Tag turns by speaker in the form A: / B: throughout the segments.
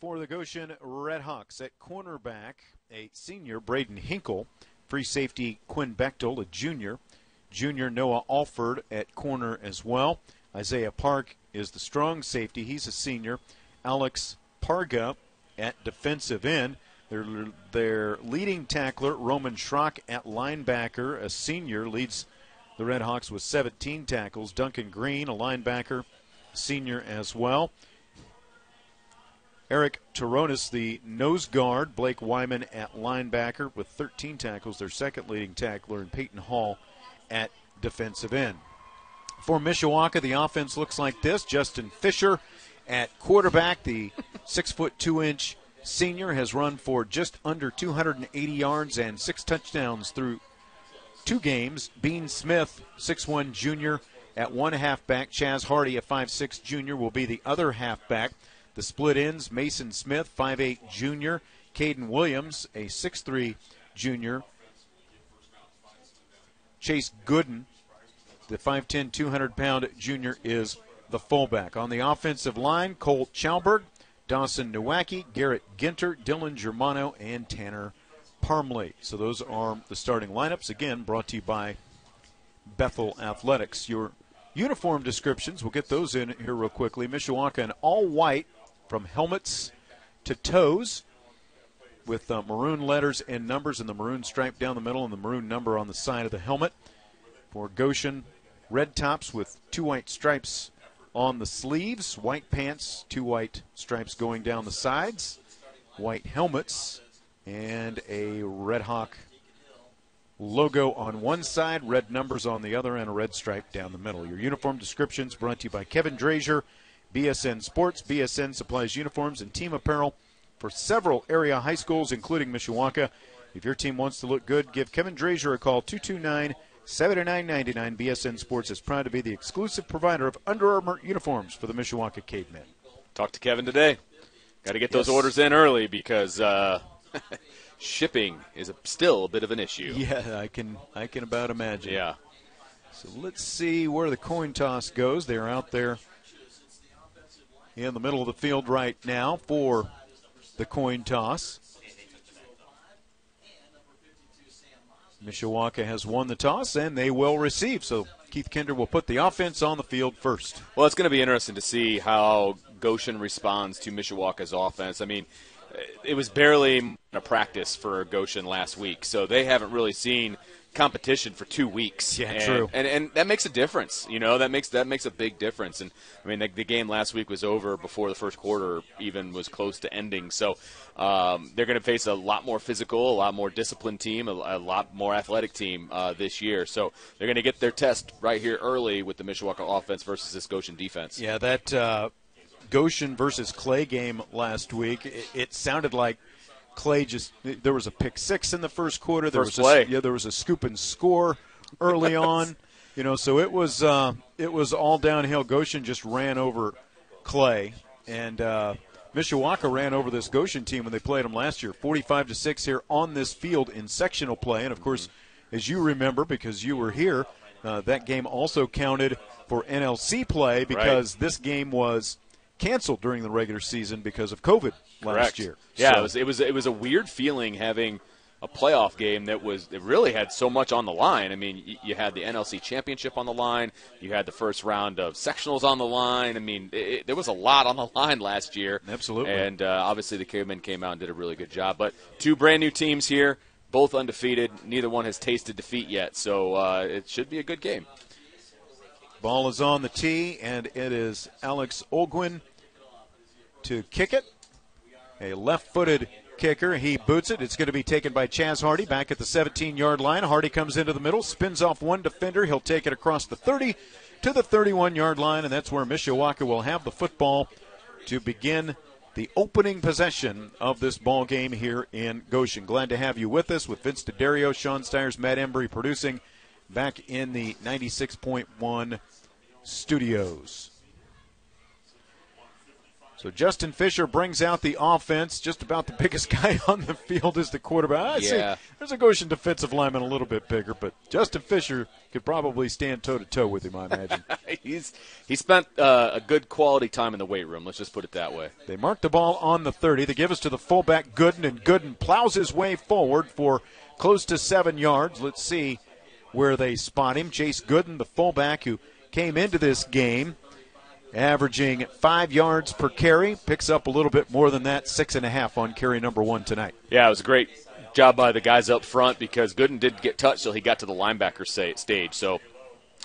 A: for the Goshen Redhawks at cornerback, a senior, Braden Hinkle. Free safety, Quinn Bechtel, a junior. Junior Noah Alford at corner as well. Isaiah Park is the strong safety. He's a senior. Alex Parga at defensive end. Their, their leading tackler, Roman Schrock, at linebacker, a senior, leads the Redhawks with 17 tackles. Duncan Green, a linebacker, senior as well. Eric Taronis, the nose guard. Blake Wyman at linebacker with 13 tackles, their second leading tackler, and Peyton Hall at defensive end. For Mishawaka, the offense looks like this. Justin Fisher at quarterback, the six foot two inch senior has run for just under 280 yards and six touchdowns through two games. Bean Smith, 6'1 junior at one halfback. Chaz Hardy, a 5'6 junior, will be the other halfback. The split ends Mason Smith, 5'8 junior. Caden Williams, a 6'3 junior. Chase Gooden, the 5'10, 200 pound junior, is the fullback. On the offensive line, Colt Chalberg, Dawson Nowacki, Garrett Ginter, Dylan Germano, and Tanner Parmley. So those are the starting lineups. Again, brought to you by Bethel Athletics. Your uniform descriptions, we'll get those in here real quickly. Mishawaka in all white from helmets to toes with uh, maroon letters and numbers and the maroon stripe down the middle and the maroon number on the side of the helmet. For Goshen, red tops with two white stripes on the sleeves, white pants, two white stripes going down the sides, white helmets, and a Red Hawk logo on one side, red numbers on the other, and a red stripe down the middle. Your uniform descriptions brought to you by Kevin Drazier BSN Sports. BSN supplies uniforms and team apparel for several area high schools, including Mishawaka. If your team wants to look good, give Kevin Drazier a call 229 7999. BSN Sports is proud to be the exclusive provider of Under Armour uniforms for the Mishawaka Cavemen.
B: Talk to Kevin today. Got to get those orders in early because uh, shipping is a, still a bit of an issue.
A: Yeah, I can I can about imagine.
B: Yeah.
A: So let's see where the coin toss goes. They're out there in the middle of the field right now for the coin toss. Mishawaka has won the toss and they will receive. So Keith Kinder will put the offense on the field first.
B: Well, it's going to be interesting to see how Goshen responds to Mishawaka's offense. I mean, it was barely a practice for Goshen last week, so they haven't really seen competition for two weeks.
A: Yeah,
B: and,
A: true.
B: And, and that makes a difference. You know, that makes that makes a big difference. And I mean, the, the game last week was over before the first quarter even was close to ending. So um, they're going to face a lot more physical, a lot more disciplined team, a, a lot more athletic team uh, this year. So they're going to get their test right here early with the Mishawaka offense versus this Goshen defense.
A: Yeah, that uh, Goshen versus Clay game last week, it, it sounded like Clay just there was a pick six in the first quarter. There
B: First
A: was
B: play.
A: A, yeah, there was a scoop and score early on. You know, so it was uh, it was all downhill. Goshen just ran over Clay, and uh, Mishawaka ran over this Goshen team when they played them last year, forty-five to six here on this field in sectional play. And of course, as you remember, because you were here, uh, that game also counted for NLC play because this game was canceled during the regular season because of COVID last year.
B: Yeah,
A: So-
B: it was it was it was a weird feeling having a playoff game that was it really had so much on the line. I mean, you, you had the NLC championship on the line, you had the first round of sectionals on the line. I mean, it, it- there was a lot on the line last year.
A: Absolutely.
B: And uh, obviously, the Cavemen came out and did a really good job. But two brand new teams here, both undefeated. Neither one has tasted defeat yet, so uh, it should be a good game.
A: Ball is on the tee, and it is Alex Olguin to kick it. A left footed kicker. He boots it. It's going to be taken by Chaz Hardy back at the 17 yard line. Hardy comes into the middle, spins off one defender. He'll take it across the 30 to the 31 yard line, and that's where Mishawaka will have the football to begin the opening possession of this ball game here in Goshen. Glad to have you with us with Vince D'Addario, Sean Stiers, Matt Embry producing back in the 96.1 studios. So Justin Fisher brings out the offense. Just about the biggest guy on the field is the quarterback. I see there's a Goshen defensive lineman a little bit bigger, but Justin Fisher could probably stand toe to toe with him. I imagine.
B: He's he spent uh, a good quality time in the weight room. Let's just put it that way.
A: They mark the ball on the 30. They give us to the fullback Gooden, and Gooden plows his way forward for close to seven yards. Let's see where they spot him. Chase Gooden, the fullback who came into this game averaging five yards per carry, picks up a little bit more than that, six and a half on carry number one tonight.
B: Yeah, it was a great job by the guys up front because Gooden didn't get touched till he got to the linebacker stage. So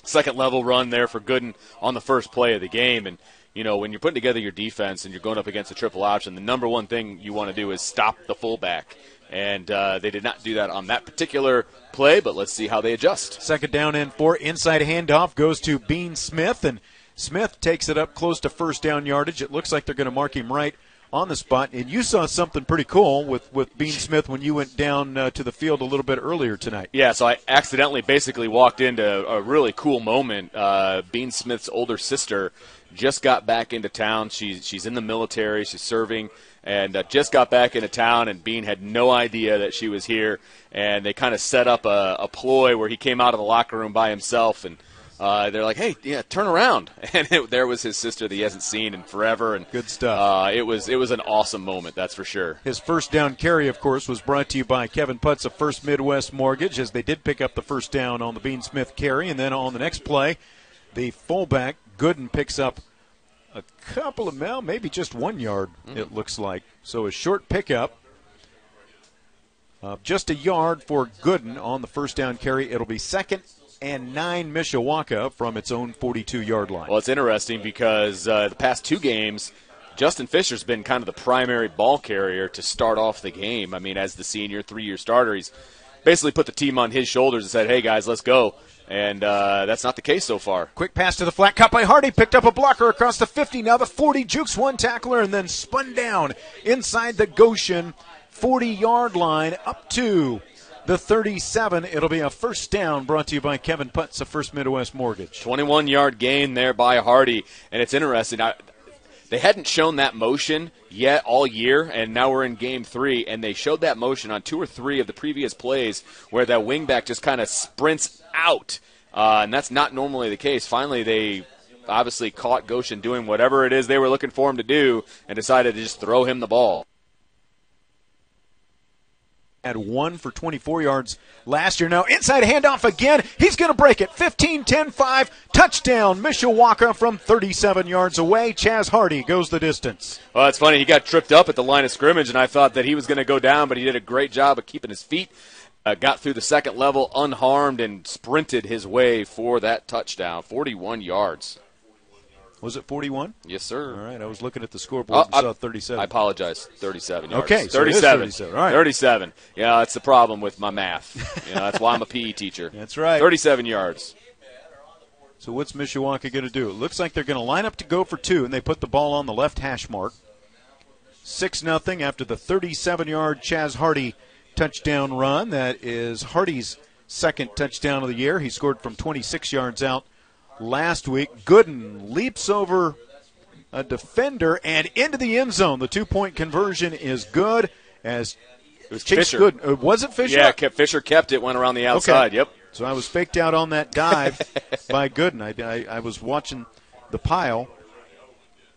B: second level run there for Gooden on the first play of the game. And, you know, when you're putting together your defense and you're going up against a triple option, the number one thing you want to do is stop the fullback. And uh, they did not do that on that particular play, but let's see how they adjust.
A: Second down and four. Inside handoff goes to Bean Smith, and Smith takes it up close to first down yardage. It looks like they're going to mark him right on the spot. And you saw something pretty cool with, with Bean Smith when you went down uh, to the field a little bit earlier tonight.
B: Yeah, so I accidentally basically walked into a really cool moment. Uh, Bean Smith's older sister just got back into town. She's she's in the military. She's serving, and uh, just got back into town. And Bean had no idea that she was here. And they kind of set up a, a ploy where he came out of the locker room by himself and. Uh, they're like, "Hey, yeah, turn around!" And it, there was his sister that he hasn't seen in forever, and
A: Good stuff.
B: Uh, it was it was an awesome moment, that's for sure.
A: His first down carry, of course, was brought to you by Kevin Putz of First Midwest Mortgage, as they did pick up the first down on the Bean Smith carry. And then on the next play, the fullback, Gooden, picks up a couple of, well, maybe just one yard, it looks like. So a short pickup. Uh, just a yard for Gooden on the first down carry. It'll be second and nine Mishawaka from its own 42 yard line.
B: Well, it's interesting because uh, the past two games, Justin Fisher's been kind of the primary ball carrier to start off the game. I mean, as the senior, three-year starter, he's basically put the team on his shoulders and said, "Hey guys, let's go." And uh, that's not the case so far.
A: Quick pass to the flat, cut by Hardy, picked up a blocker across the 50, now the 40, jukes one tackler, and then spun down inside the Goshen 40 yard line up to the 37. It'll be a first down brought to you by Kevin Putz of First Midwest Mortgage.
B: 21 yard gain there by Hardy, and it's interesting. I, they hadn't shown that motion yet all year, and now we're in game three, and they showed that motion on two or three of the previous plays where that wingback just kind of sprints out, uh, and that's not normally the case. Finally, they obviously caught Goshen doing whatever it is they were looking for him to do, and decided to just throw him the ball.
A: Had one for 24 yards last year. Now inside handoff again. He's going to break it. 15 10 5. Touchdown, Mishawaka from 37 yards away. Chaz Hardy goes the distance.
B: Well, it's funny. He got tripped up at the line of scrimmage, and I thought that he was going to go down, but he did a great job of keeping his feet. Uh, got through the second level unharmed and sprinted his way for that touchdown. 41 yards.
A: Was it 41?
B: Yes, sir.
A: All right, I was looking at the scoreboard
B: Oh,
A: and
B: I-
A: saw 37.
B: I apologize. 37 yards.
A: Okay, so
B: 37.
A: 37. All right.
B: 37. Yeah, that's the problem with my math. you know, that's why I'm a PE teacher.
A: That's right.
B: 37 yards.
A: So what's Mishawaka going to do? It looks like they're going to line up to go for two, and they put the ball on the left hash mark. Six nothing after the 37-yard Chaz Hardy touchdown run. That is Hardy's second touchdown of the year. He scored from 26 yards out last week. Gooden leaps over a defender and into the end zone. The two-point conversion is good as
B: It was
A: Chase
B: Fisher.
A: Gooden. Uh, was it Fisher?
B: Yeah, kept, Fisher kept it, went around the outside. Okay. Yep.
A: So I was faked out on that dive by Gooden. I, I, I was watching the pile,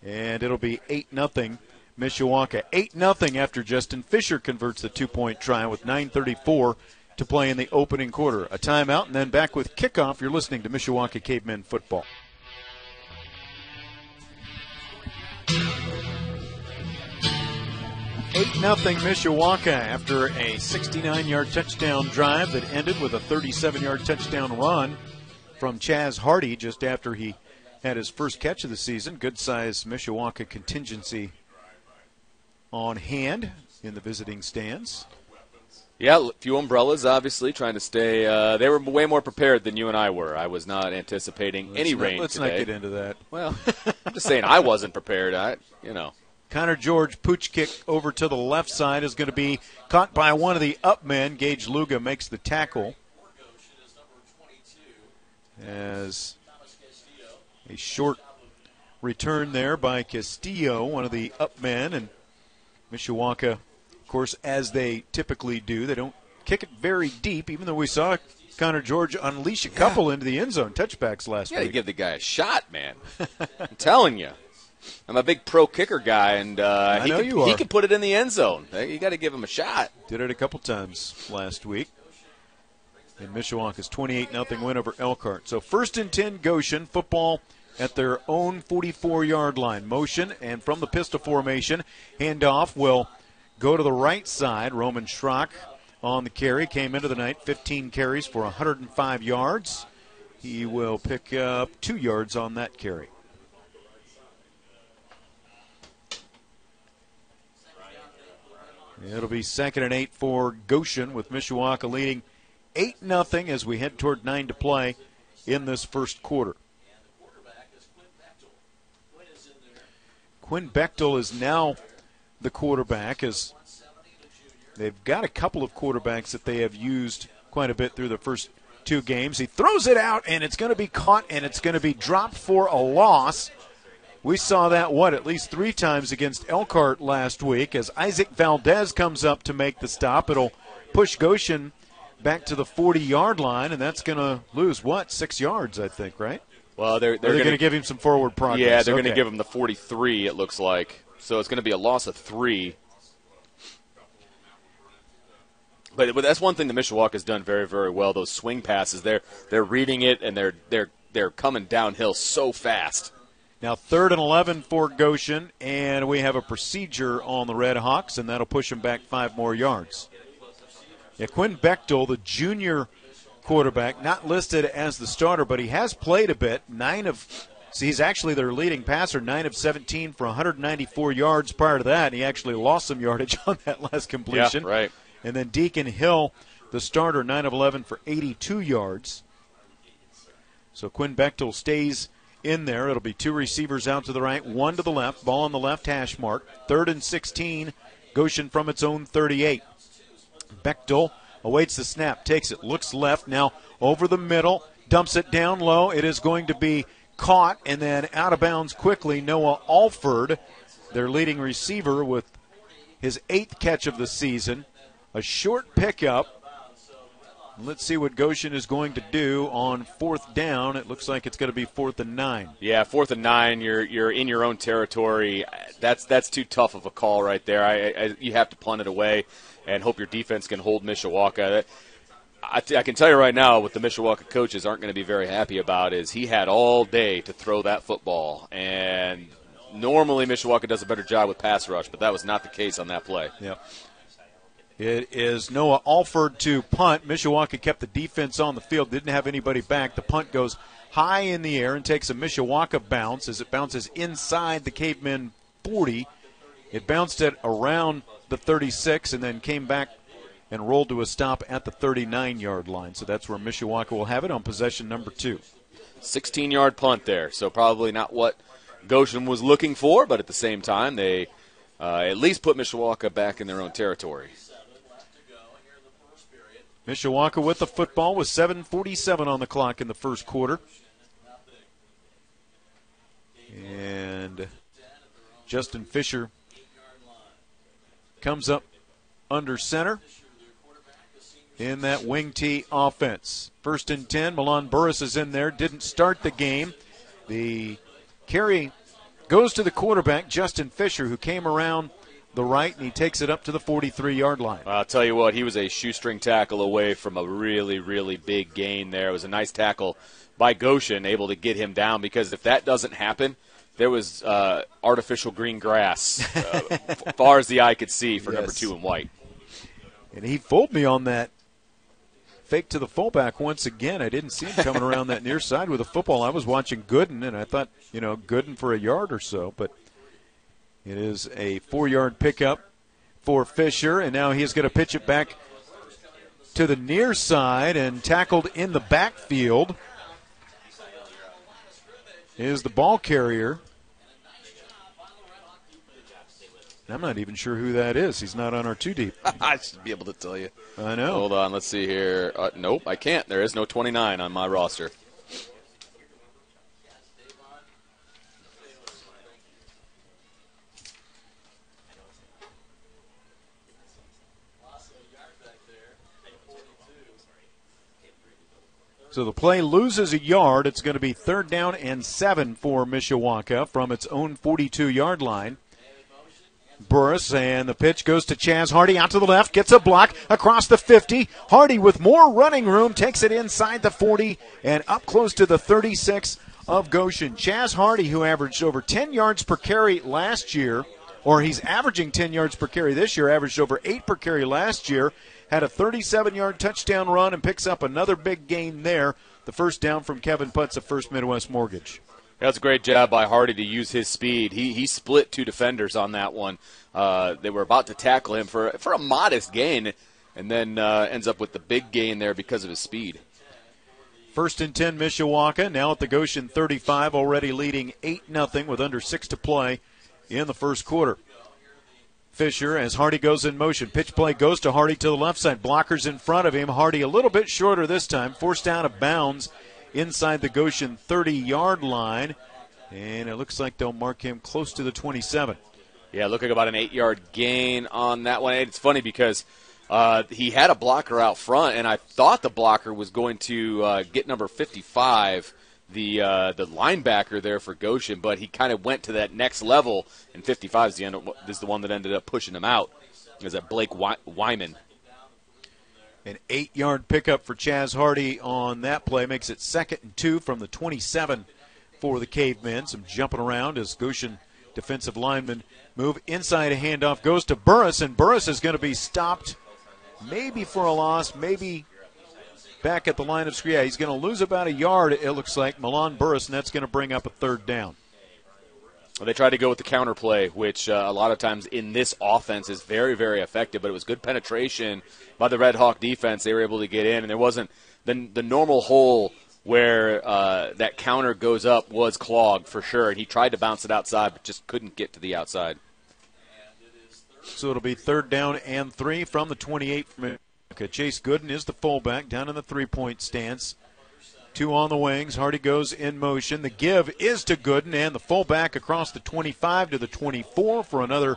A: and it'll be 8 nothing Mishawaka. 8 nothing after Justin Fisher converts the two point try with 9.34 to play in the opening quarter. A timeout, and then back with kickoff. You're listening to Mishawaka Cavemen Football. Eight nothing Mishawaka after a 69-yard touchdown drive that ended with a 37-yard touchdown run from Chaz Hardy just after he had his first catch of the season. Good size Mishawaka contingency on hand in the visiting stands.
B: Yeah, a few umbrellas, obviously, trying to stay. Uh, they were way more prepared than you and I were. I was not anticipating any
A: Let's not-
B: rain
A: Let's
B: today.
A: not get into that.
B: Well, I'm just saying I wasn't prepared. I, you know.
A: Connor George pooch kick over to the left side is going to be caught by one of the up men. Gage Luga makes the tackle. As a short return there by Castillo, one of the up men, and Mishawaka, course, as they typically do, they don't kick it very deep, even though we saw Connor George unleash a couple into the end zone touchbacks last
B: You got to
A: week.
B: give the guy a shot, man. I'm telling you. I'm a big pro kicker guy, and uh, he, can, he can put it in the end zone. You got to give him a shot.
A: Did it a couple times last week. And Mishawaka's 28 0 win over Elkhart. So first and 10 Goshen football at their own 44 yard line. Motion and from the pistol formation, handoff will go to the right side. Roman Schrock on the carry came into the night 15 carries for 105 yards. He will pick up two yards on that carry. It'll be second and eight for Goshen with Mishawaka leading 8 0 as we head toward 9 to play in this first quarter. Quinn Bechtel is now the quarterback as they've got a couple of quarterbacks that they have used quite a bit through the first two games. He throws it out and it's going to be caught and it's going to be dropped for a loss. We saw that, what, at least three times against Elkhart last week as Isaac Valdez comes up to make the stop. It'll push Goshen back to the 40 yard line, and that's going to lose, what, six yards, I think, right?
B: Well, they're they're,
A: They're,
B: going
A: going to give him some forward progress.
B: Yeah, they're going to give him the 43. It looks like so. It's going to be a loss of three. But, but that's one thing that Mishawaka has done very very well. Those swing passes, they're they're reading it and they're they're they're coming downhill so fast.
A: Now, third and 11 for Goshen, and we have a procedure on the Red Hawks, and that'll push them back five more yards. Yeah, Quinn Bechtel, the junior quarterback, not listed as the starter, but he has played a bit. Nine of, see, he's actually their leading passer, nine of 17 for 194 yards prior to that, and he actually lost some yardage on that last completion.
B: Yeah, right.
A: And then Deacon Hill, the starter, 9 of 11 for 82 yards. So Quinn Bechtel stays in there. It'll be two receivers out to the right, one to the left. Ball on the left hash mark. Third and 16. Goshen from its own 38. Bechtel awaits the snap, takes it, looks left, now over the middle, dumps it down low. It is going to be caught and then out of bounds quickly. Noah Alford, their leading receiver, with his eighth catch of the season. A short pickup. Let's see what Goshen is going to do on fourth down. It looks like it's going to be fourth and nine.
B: Yeah, fourth and nine. You're you're in your own territory. That's that's too tough of a call right there. I, I you have to punt it away and hope your defense can hold Mishawaka. That- I, I can tell you right now, what the Mishawaka coaches aren't going to be very happy about is he had all day to throw that football, and normally Mishawaka does a better job with pass rush, but that was not the case on that play.
A: Yep. It is Noah Alford to punt. Mishawaka kept the defense on the field, didn't have anybody back. The punt goes high in the air and takes a Mishawaka bounce as it bounces inside the Cavemen 40. It bounced it around the 36 and then came back and rolled to a stop at the 39 yard line. So that's where Mishawaka will have it on possession number two.
B: 16 yard punt there, so probably not what Goshen was looking for, but at the same time, they uh, at least put Mishawaka back in their own territory.
A: Mishawaka with the football with 7:47 on the clock in the first quarter. And Justin Fisher comes up under center in that wing T offense. First and 10, Milan Burris is in there, didn't start the game. The carry goes to the quarterback, Justin Fisher, who came around the right, and he takes it up to the 43 yard line.
B: I'll tell you what, he was a shoestring tackle away from a really, really big gain there. It was a nice tackle by Goshen, able to get him down because if that doesn't happen, there was uh, artificial green grass uh, far as the eye could see for number two in white.
A: And he fooled me on that fake to the fullback once again. I didn't see him coming around that near side with a football. I was watching Gooden, and I thought, you know, Gooden for a yard or so, but it is a four yard pickup for Fisher, and now he's going to pitch it back to the near side and tackled in the backfield is the ball carrier. I'm not even sure who that is. He's not on our two deep.
B: I should be able to tell you.
A: I know.
B: Hold on, let's see here. Uh, nope, I can't. There is no 29 on my roster.
A: So the play loses a yard. It's going to be third down and seven for Mishawaka from its own 42 yard line. Burris and the pitch goes to Chaz Hardy out to the left, gets a block across the 50. Hardy with more running room takes it inside the 40 and up close to the 36 of Goshen. Chaz Hardy, who averaged over 10 yards per carry last year, or he's averaging 10 yards per carry this year, averaged over 8 per carry last year, had a 37 yard touchdown run and picks up another big gain there. The first down from Kevin Putz of First Midwest Mortgage.
B: That's a great job by Hardy to use his speed. He he split two defenders on that one. Uh, they were about to tackle him for for a modest gain, and then uh, ends up with the big gain there because of his speed.
A: First and ten, Mishawaka now at the Goshen 35, already leading eight 0 with under six to play in the first quarter. Fisher as Hardy goes in motion. Pitch play goes to Hardy to the left side. Blockers in front of him. Hardy a little bit shorter this time, forced out of bounds inside the Goshen 30 yard line. And it looks like they'll mark him close to the 27.
B: Yeah, looking about an eight yard gain on that one. It's funny because uh, he had a blocker out front, and I thought the blocker was going to uh, get number 55 the uh, the linebacker there for Goshen, but he kind of went to that next level, and 55 is the, end, is the one that ended up pushing him out. Is that Blake Wyman?
A: An eight-yard pickup for Chaz Hardy on that play makes it second and two from the 27 for the Cavemen. Some jumping around as Goshen defensive lineman move inside a handoff goes to Burris, and Burris is going to be stopped, maybe for a loss, maybe back at the line of scrimmage. Yeah, he's going to lose about a yard, it looks like, Milan Burris, and that's going to bring up a third down.
B: They tried to go with the counter play, which uh, a lot of times in this offense is very, very effective, but it was good penetration by the Red Hawk defense. They were able to get in, and there wasn't the, the normal hole where uh, that counter goes up was clogged for sure, and he tried to bounce it outside, but just couldn't get to the outside.
A: So it'll be third down and three from the 28 Chase Gooden is the fullback down in the three point stance. Two on the wings. Hardy goes in motion. The give is to Gooden and the fullback across the 25 to the 24 for another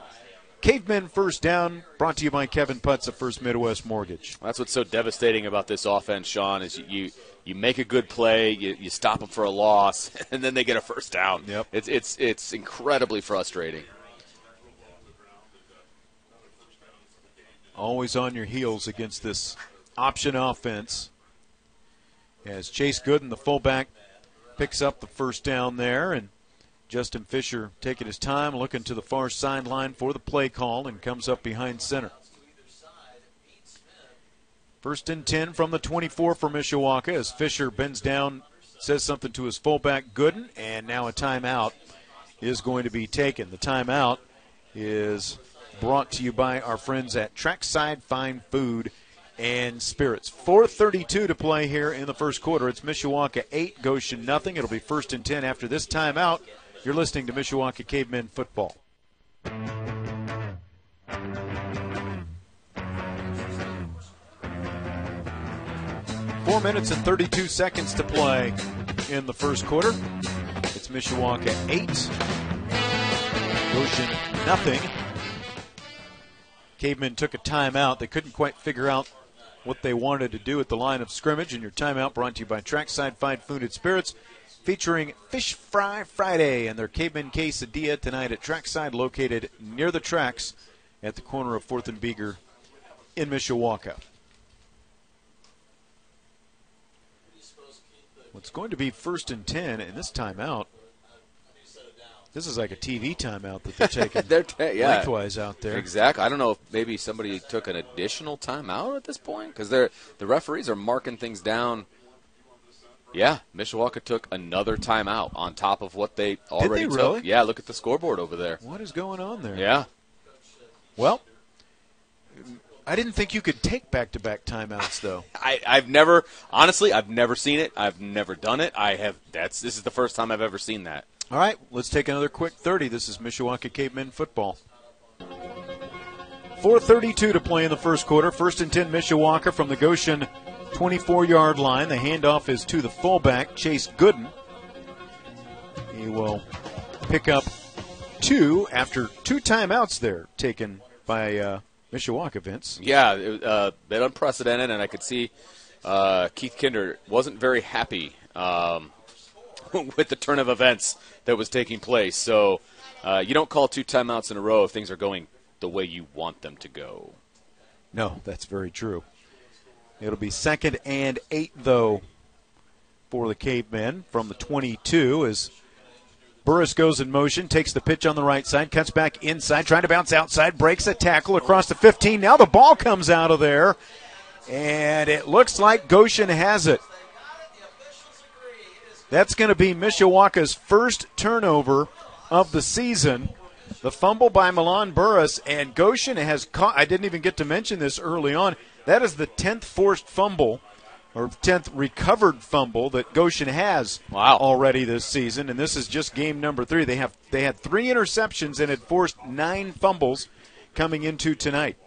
A: caveman first down. Brought to you by Kevin Putz of First Midwest Mortgage.
B: That's what's so devastating about this offense, Sean, is you you make a good play, you, you stop them for a loss, and then they get a first down.
A: Yep.
B: It's it's it's incredibly frustrating.
A: always on your heels against this option offense. As Chase Gooden, the fullback, picks up the first down there, and Justin Fisher taking his time, looking to the far sideline for the play call, and comes up behind center. First and 10 from the 24 for Mishawaka as Fisher bends down, says something to his fullback, Gooden, and now a timeout is going to be taken. The timeout is brought to you by our friends at Trackside Fine Food and Spirits. 4:32 to play here in the first quarter. It's Mishawaka 8, Goshen nothing. It'll be first and 10 after this timeout. You're listening to Mishawaka Cavemen Football. Four minutes and 32 seconds to play in the first quarter. It's Mishawaka 8, Goshen nothing. Cavemen took a timeout. They couldn't quite figure out what they wanted to do at the line of scrimmage. And your timeout brought to you by Trackside Fine Food and Spirits, featuring Fish Fry Friday and their Caveman Quesadilla tonight at Trackside, located near the tracks at the corner of 4th and Beeger in Mishawaka. What's going to be first and 10 in this timeout this is like a TV timeout that they're taking
B: they're ta- yeah.
A: lengthwise out there.
B: Exactly. I don't know if maybe somebody took an additional timeout at this point because they're the referees are marking things down. Yeah, Mishawaka took another timeout on top of what they already
A: they
B: took.
A: really?
B: Yeah, look at the scoreboard over there.
A: What is going on there?
B: Yeah.
A: Well, I didn't think you could take back-to-back timeouts though.
B: I, I've never honestly I've never seen it. I've never done it. I have that's this is the first time I've ever seen that.
A: All right, let's take another quick 30. This is Mishawaka Cavemen football. 4.32 to play in the first quarter. First and 10, Mishawaka from the Goshen 24 yard line. The handoff is to the fullback, Chase Gooden. He will pick up two after two timeouts there taken by uh, Mishawaka, Vince.
B: Yeah, it, uh, bit unprecedented, and I could see uh, Keith Kinder wasn't very happy um, with the turn of events that was taking place. So uh, you don't call two timeouts in a row if things are going the way you want them to go.
A: No, that's very true. It'll be second and eight, though, for the Cavemen from the 22 as Burris goes in motion, takes the pitch on the right side, cuts back inside, trying to bounce outside, breaks a tackle across the 15. Now the ball comes out of there, and it looks like Goshen has it. That's going to be Mishawaka's first turnover of the season. The fumble by Milan Burris, and Goshen has caught. I didn't even get to mention this early on. That is the 10th forced fumble or 10th recovered fumble that Goshen has
B: wow.
A: already this season, and this is just game number three. They have they had three interceptions and had forced nine fumbles coming into tonight.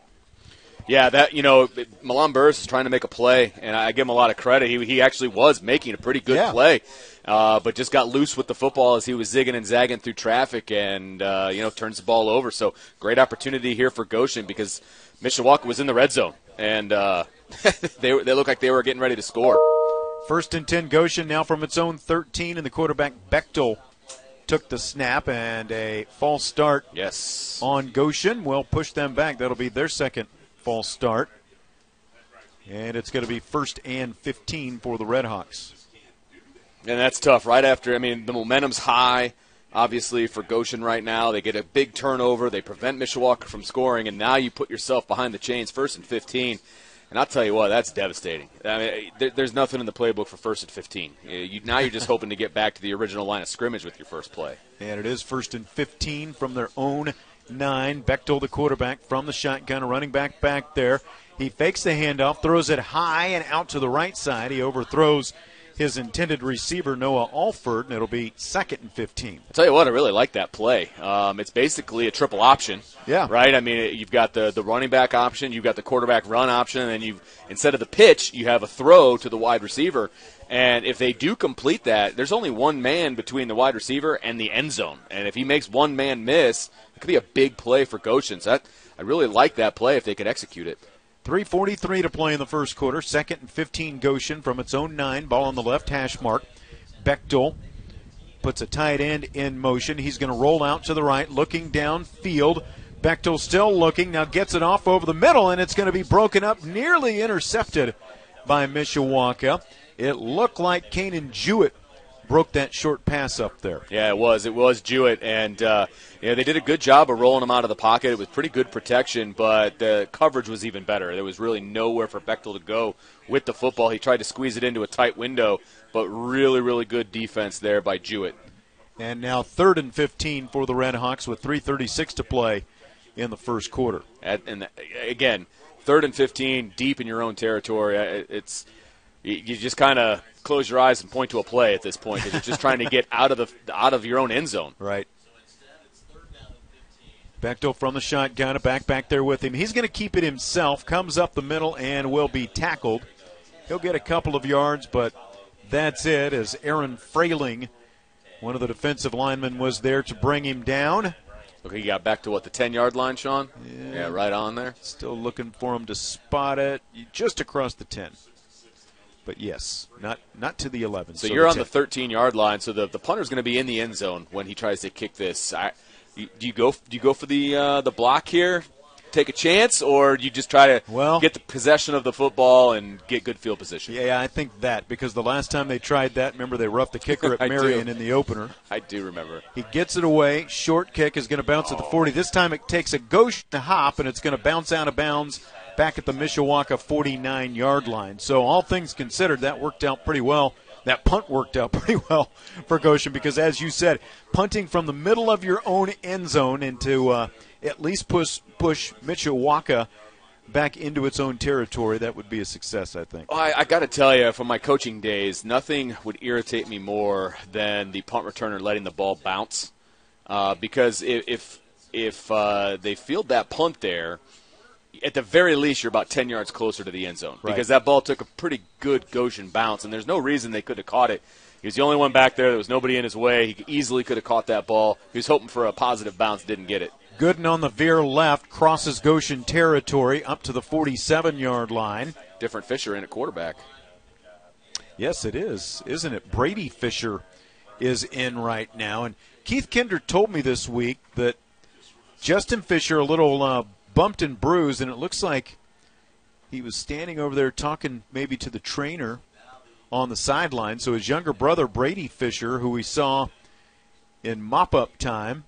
B: Yeah, that you know, Milan Burris is trying to make a play, and I give him a lot of credit. He, he actually was making a pretty good
A: yeah.
B: play, uh, but just got loose with the football as he was zigging and zagging through traffic, and uh, you know turns the ball over. So great opportunity here for Goshen because Mishawaka was in the red zone, and uh, they they looked like they were getting ready to score.
A: First and ten, Goshen now from its own 13, and the quarterback Bechtel took the snap and a false start.
B: Yes,
A: on Goshen will push them back. That'll be their second false start. And it's going to be first and 15 for the Redhawks.
B: And that's tough. Right after, I mean, the momentum's high, obviously, for Goshen right now. They get a big turnover. They prevent Mishawaka from scoring, and now you put yourself behind the chains, first and 15. And I'll tell you what, that's devastating. I mean, there, there's nothing in the playbook for first and 15. You, now you're just hoping to get back to the original line of scrimmage with your first play.
A: And it is first and 15 from their own nine. Bechtel, the quarterback, from the shotgun, a running back back there. He fakes the handoff, throws it high and out to the right side. He overthrows his intended receiver, Noah Alford, and it'll be second and 15.
B: I'll tell you what, I really like that play. Um, it's basically a triple option.
A: Yeah.
B: Right? I mean, you've got the, the running back option, you've got the quarterback run option, and then you instead of the pitch, you have a throw to the wide receiver. And if they do complete that, there's only one man between the wide receiver and the end zone. And if he makes one man miss, it could be a big play for Goshen. So that, I really like that play if they could execute it.
A: 3.43 to play in the first quarter. Second and 15 Goshen from its own nine. Ball on the left hash mark. Bechtel puts a tight end in motion. He's going to roll out to the right, looking downfield. Bechtel still looking, now gets it off over the middle, and it's going to be broken up, nearly intercepted by Mishawaka. It looked like Kanan Jewett broke that short pass up there.
B: Yeah, it was. It was Jewett, and uh, yeah, they did a good job of rolling him out of the pocket. It was pretty good protection, but the coverage was even better. There was really nowhere for Bechtel to go with the football. He tried to squeeze it into a tight window, but really, really good defense there by Jewett.
A: And now third and 15 for the Redhawks with 3:36 to play in the first quarter.
B: At, and again, third and 15, deep in your own territory. It's you just kind of close your eyes and point to a play at this point because you're just trying to get out of the out of your own end zone.
A: Right. Bechtel from the shotgun, a back back there with him. He's going to keep it himself. Comes up the middle and will be tackled. He'll get a couple of yards, but that's it. As Aaron Frailing, one of the defensive linemen, was there to bring him down.
B: Look, he got back to what the ten yard line, Sean.
A: Yeah,
B: yeah right on there.
A: Still looking for him to spot it, just across the ten but yes, not not to the 11.
B: So, so you're the on the 13 yard line. So the the punter's going to be in the end zone when he tries to kick this. I, do you go do you go for the uh, the block here? Take a chance, or you just try to
A: well,
B: get the possession of the football and get good field position?
A: Yeah, I think that because the last time they tried that, remember they roughed the kicker at Marion in the opener.
B: I do remember.
A: He gets it away. Short kick is going to bounce oh. at the 40. This time it takes a Goshen hop, and it's going to bounce out of bounds back at the Mishawaka 49 yard line. So, all things considered, that worked out pretty well. That punt worked out pretty well for Goshen because, as you said, punting from the middle of your own end zone into uh, at least push, push Mishawaka back into its own territory, that would be a success, I think.
B: I, I got to tell you, from my coaching days, nothing would irritate me more than the punt returner letting the ball bounce. Uh, because if if, if uh, they field that punt there, at the very least, you're about 10 yards closer to the end zone
A: Right.
B: because that ball took a pretty good Goshen bounce, and there's no reason they could have caught it. He was the only one back there. There was nobody in his way. He easily could have caught that ball. He was hoping for a positive bounce, didn't get it.
A: Gooden on the veer left crosses Goshen territory up to the 47 yard line.
B: Different Fisher in at quarterback.
A: Yes, it is, isn't it? Brady Fisher is in right now. And Keith Kinder told me this week that Justin Fisher, a little uh, bumped and bruised, and it looks like he was standing over there talking maybe to the trainer on the sideline. So his younger brother, Brady Fisher, who we saw in mop up time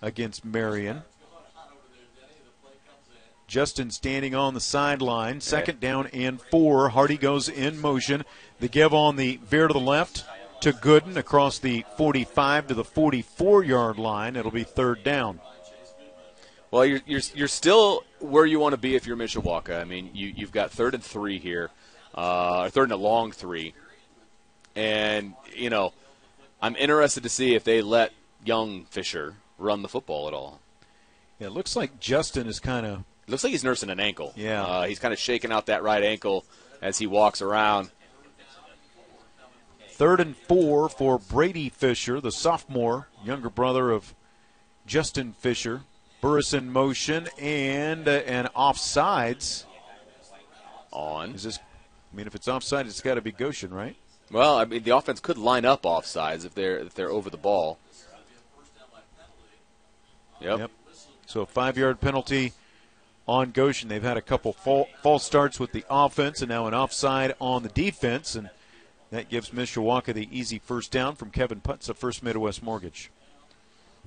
A: against Marion. Justin standing on the sideline, second down and four. Hardy goes in motion. The give on the veer to the left to Gooden across the 45 to the 44 yard line. It'll be third down.
B: Well, you're, you're, you're still where you want to be if you're Mishawaka. I mean, you, you've got third and three here, uh, or third and a long three. And, you know, I'm interested to see if they let young Fisher run the football at all.
A: Yeah, it looks like Justin is kind of
B: looks like he's nursing an ankle.
A: Yeah.
B: Uh, he's kind of shaking out that right ankle as he walks around.
A: third and four for Brady Fisher, the sophomore, younger brother of Justin Fisher. Burris in motion and uh, and offsides.
B: On.
A: Is this? I mean, if it's offside, it's got to be Goshen, right?
B: Well, I mean, the offense could line up offsides if they're if they're over the ball. Yep.
A: Yep. So a five yard penalty on Goshen. They've had a couple fal- false starts with the offense and now an offside on the defense. And that gives Mishawaka the easy first down from Kevin Putz of First Midwest Mortgage.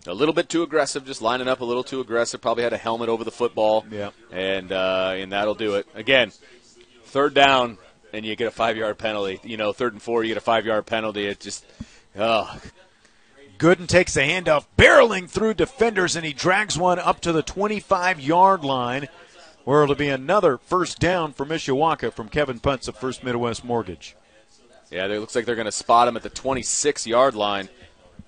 B: A little bit too aggressive, just lining up a little too aggressive. Probably had a helmet over the football.
A: Yeah.
B: And uh, and that'll do it. Again, third down, and you get a five yard penalty. You know, third and four, you get a five yard penalty. It just, oh,
A: Gooden takes the handoff, barreling through defenders, and he drags one up to the 25 yard line, where it'll be another first down for Mishawaka from Kevin Putz of First Midwest Mortgage.
B: yeah. It looks like they're going to spot him at the 26 yard line.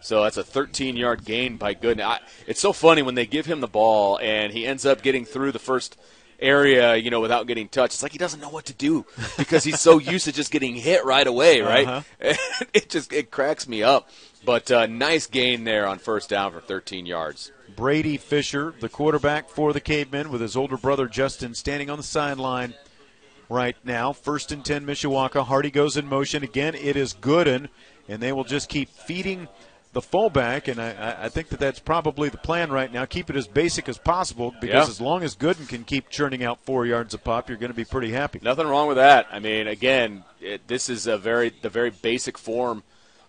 B: So that's a 13 yard gain by Gooden. I, it's so funny when they give him the ball and he ends up getting through the first area, you know, without getting touched. It's like he doesn't know what to do because he's so used to just getting hit right away, right?
A: Uh-huh.
B: it just it cracks me up. But uh, nice gain there on first down for 13 yards.
A: Brady Fisher, the quarterback for the Cavemen, with his older brother Justin standing on the sideline right now. First and 10, Mishawaka. Hardy goes in motion. Again, it is Gooden, and they will just keep feeding the fullback, and I- I, think that that's probably the plan right now. Keep it as basic as possible because
B: Yeah.
A: as long as Gooden can keep churning out four yards a pop, you're going to be pretty happy.
B: Nothing wrong with that. I mean, again, it, this is a very the very basic form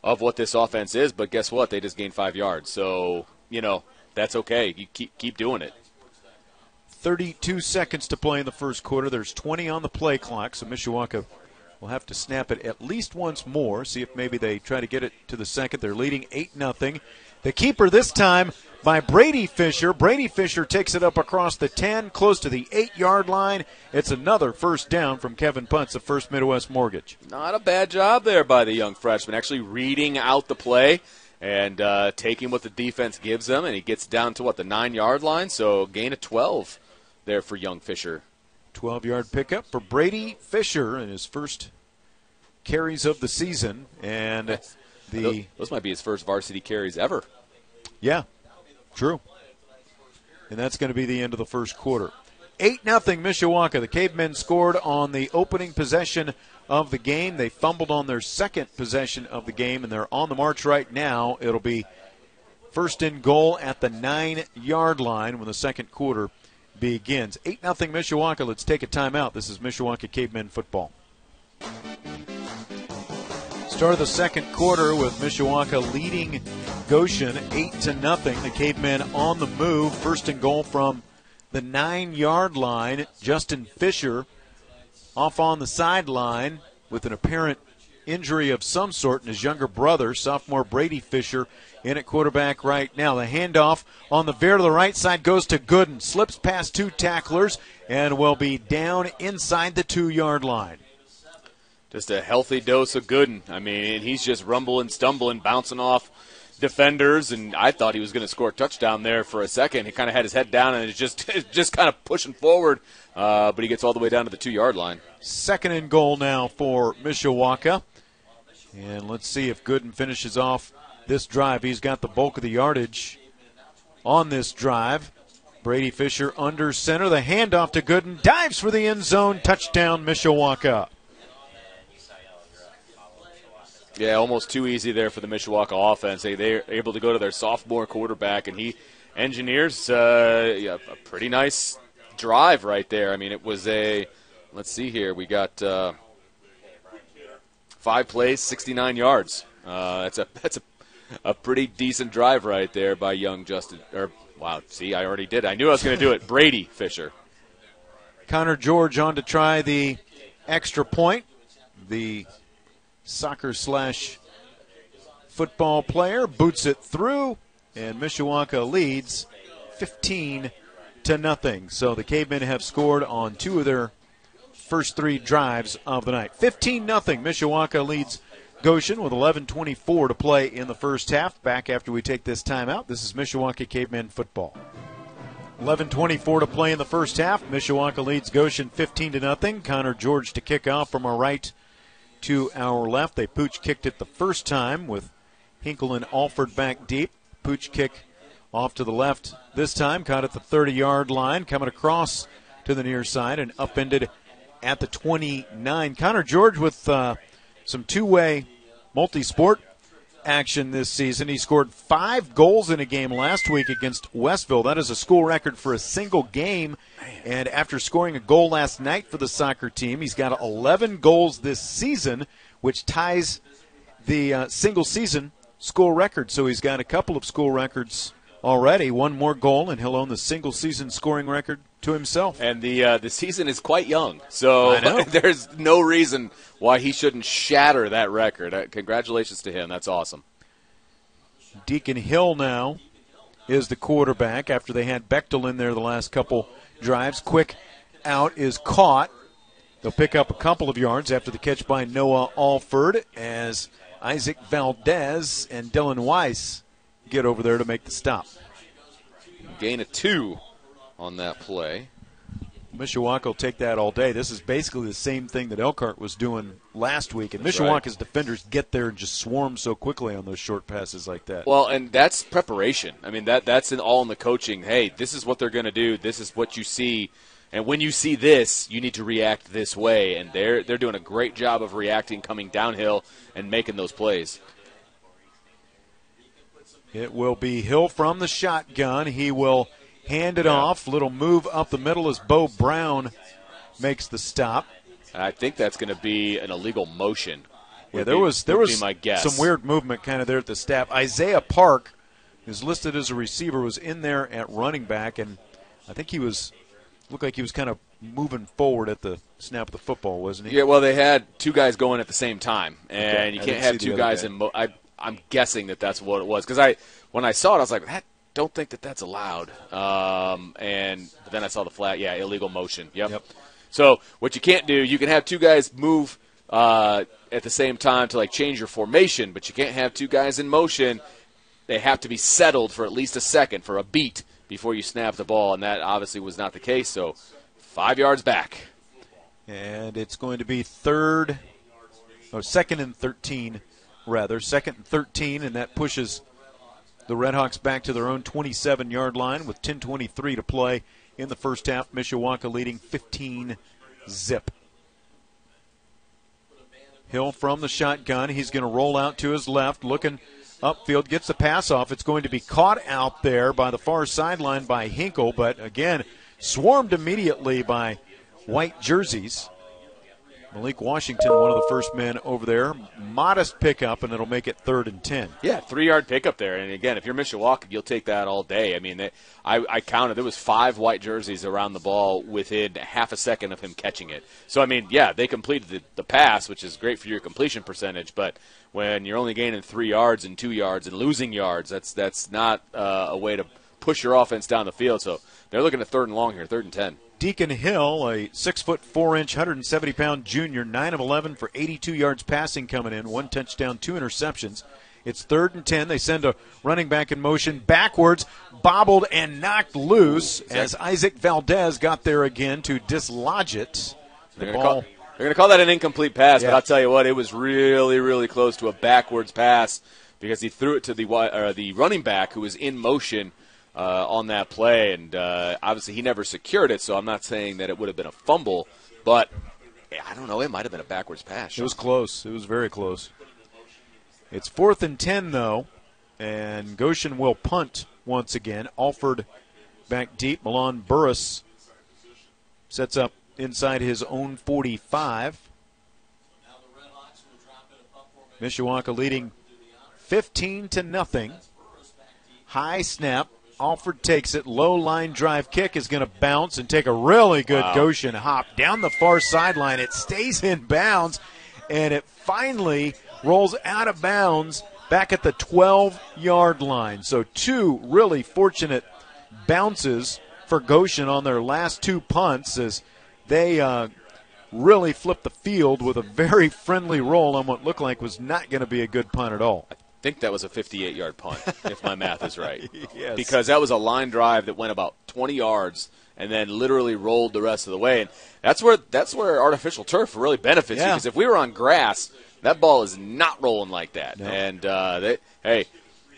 B: of what this offense is. But guess what? They just gained five yards, so you know that's okay. You keep keep doing it.
A: 32 seconds to play in the first quarter. There's 20 on the play clock, so Mishawaka will have to snap it at least once more. See if maybe they try to get it to the second. They're leading 8 nothing. The keeper this time by Brady Fisher. Brady Fisher takes it up across the 10, close to the 8 yard line. It's another first down from Kevin Putz of First Midwest Mortgage.
B: Not a bad job there by the young freshman, actually reading out the play and uh, taking what the defense gives them, and he gets down to what the nine yard line. So gain of 12 there for young Fisher.
A: 12 yard pickup for Brady Fisher in his first carries of the season. And the.
B: those might be his first varsity carries ever.
A: Yeah, true. And that's going to be the end of the first quarter. 8 nothing Mishawaka. The Cavemen scored on the opening possession of the game. They fumbled on their second possession of the game, and they're on the march right now. It'll be first and goal at the nine yard line when the second quarter begins. 8 nothing Mishawaka. Let's take a timeout. This is Mishawaka Cavemen football. Start of the second quarter with Mishawaka leading Goshen eight to nothing. The Cavemen on the move. First and goal from the nine yard line. Justin Fisher off on the sideline with an apparent injury of some sort, and his younger brother, sophomore Brady Fisher, in at quarterback right now. The handoff on the veer to the right side goes to Gooden. Slips past two tacklers and will be down inside the two yard line.
B: Just a healthy dose of Gooden. I mean, he's just rumbling, stumbling, bouncing off defenders, and I thought he was going to score a touchdown there for a second. He kind of had his head down and is just just kind of pushing forward, uh, but he gets all the way down to the two yard line.
A: Second and goal now for Mishawaka. And let's see if Gooden finishes off this drive. He's got the bulk of the yardage on this drive. Brady Fisher under center. The handoff to Gooden. Dives for the end zone. Touchdown, Mishawaka.
B: Yeah, almost too easy there for the Mishawaka offense. They, they're able to go to their sophomore quarterback, and he engineers uh, yeah, a pretty nice drive right there. I mean, it was a, let's see here, we got uh, five plays, 69 yards. Uh, that's a that's a, a pretty decent drive right there by young Justin. Or wow, see, I already did. I knew I was going to do it. Brady Fisher.
A: Connor George on to try the extra point. The soccer slash football player boots it through, and Mishawaka leads 15 to nothing. So the Cavemen have scored on two of their first three drives of the night. 15 nothing. Mishawaka leads Goshen with 11:24 to play in the first half. Back after we take this timeout. This is Mishawaka Cavemen football. 11:24 to play in the first half. Mishawaka leads Goshen 15 to nothing. Connor George to kick off from our right to our left. They pooch kicked it the first time with Hinkle and Alford back deep. Pooch kick off to the left this time, caught at the 30 yard line, coming across to the near side and upended at the 29. Connor George with uh, some two way multi sport action this season. He scored five goals in a game last week against Westville. That is a school record for a single game. And after scoring a goal last night for the soccer team, he's got 11 goals this season, which ties the uh, single season school record. So he's got a couple of school records already. One more goal, and he'll own the single season scoring record to himself.
B: And the uh, the season is quite young, so there's no reason why he shouldn't shatter that record. Uh, congratulations to him. That's awesome.
A: Deacon Hill now is the quarterback after they had Bechtel in there the last couple drives. Quick out is caught. They'll pick up a couple of yards after the catch by Noah Alford as Isaac Valdez and Dylan Weiss get over there to make the stop.
B: Gain of two on that play.
A: Mishawaka will take that all day. This is basically the same thing that Elkhart was doing last week, and Mishawaka's right. defenders get there and just swarm so quickly on those short passes like that.
B: Well, and that's preparation. I mean, that that's in all in the coaching. Hey, this is what they're going to do. This is what you see, and when you see this, you need to react this way. And they're they're doing a great job of reacting, coming downhill, and making those plays.
A: It will be Hill from the shotgun. He will hand it yeah. off. Little move up the middle as Bo Brown makes the stop.
B: I think that's going to be an illegal motion.
A: Yeah, there
B: be,
A: was there was
B: my guess.
A: some weird movement kind of there at the staff. Isaiah Park, who's listed as a receiver, was in there at running back, and I think he was looked like he was kind of moving forward at the snap of the football, wasn't he?
B: Yeah, well, they had two guys going at the same time, and okay. you can't have two guys guy. in. Mo- I, I'm guessing that that's what it was because I when I saw it, I was like, that don't think that that's allowed. Um, and then I saw the flat. Yeah, illegal motion. Yep. yep. So what you can't do, you can have two guys move uh, at the same time to like change your formation, but you can't have two guys in motion. They have to be settled for at least a second, for a beat, before you snap the ball, and that obviously was not the case. So five yards back.
A: And it's going to be third, or second and 13, rather. Second and 13, and that pushes the Redhawks back to their own 27 yard line with 10.23 to play in the first half. Mishawaka leading 15 zip. Hill from the shotgun. He's going to roll out to his left, looking upfield, gets the pass off. It's going to be caught out there by the far sideline by Hinkle, but again, swarmed immediately by white jerseys. Malik Washington, one of the first men over there. Modest pickup, and it'll make it third and 10.
B: Yeah, three yard pickup there. And again, if you're Mishawaka, you'll take that all day. I mean, they, I, I counted, there was five white jerseys around the ball within half a second of him catching it. So, I mean, yeah, they completed the, the pass, which is great for your completion percentage, but when you're only gaining three yards and two yards and losing yards, that's, that's not uh, a way to push your offense down the field. So they're looking at third and long here, third and 10.
A: Deacon Hill, a six foot four inch, 170 pound junior, nine of 11 for 82 yards passing coming in, one touchdown, two interceptions. It's third and 10. They send a running back in motion backwards, bobbled and knocked loose as Isaac Valdez got there again to dislodge it. The
B: They're
A: ball.
B: going to call that an incomplete pass,
A: Yeah.
B: but I'll tell you what, it was really, really close to a backwards pass because he threw it to the or uh, the running back who was in motion uh, on that play, and uh, obviously he never secured it. So I'm not saying that it would have been a fumble, but I don't know, it might have been a backwards pass.
A: It was close. It was very close. It's fourth and 10, though, and Goshen will punt once again. Alford back deep. Milan Burris sets up inside his own 45. Mishawaka leading 15 to nothing. High snap. Alford takes it. Low line drive kick is going to bounce and take a really good
B: Wow.
A: Goshen hop down the far sideline. It stays in bounds and it finally rolls out of bounds back at the 12 yard line. So, two really fortunate bounces for Goshen on their last two punts as they uh, really flipped the field with a very friendly roll on what looked like was not going to be a good punt at all.
B: I think that was a 58 yard punt, if my math is right.
A: Yes.
B: Because that was a line drive that went about 20 yards and then literally rolled the rest of the way. And that's where that's where artificial turf really benefits you. Because if we were on grass, that ball is not rolling like that.
A: No.
B: And uh, they, hey,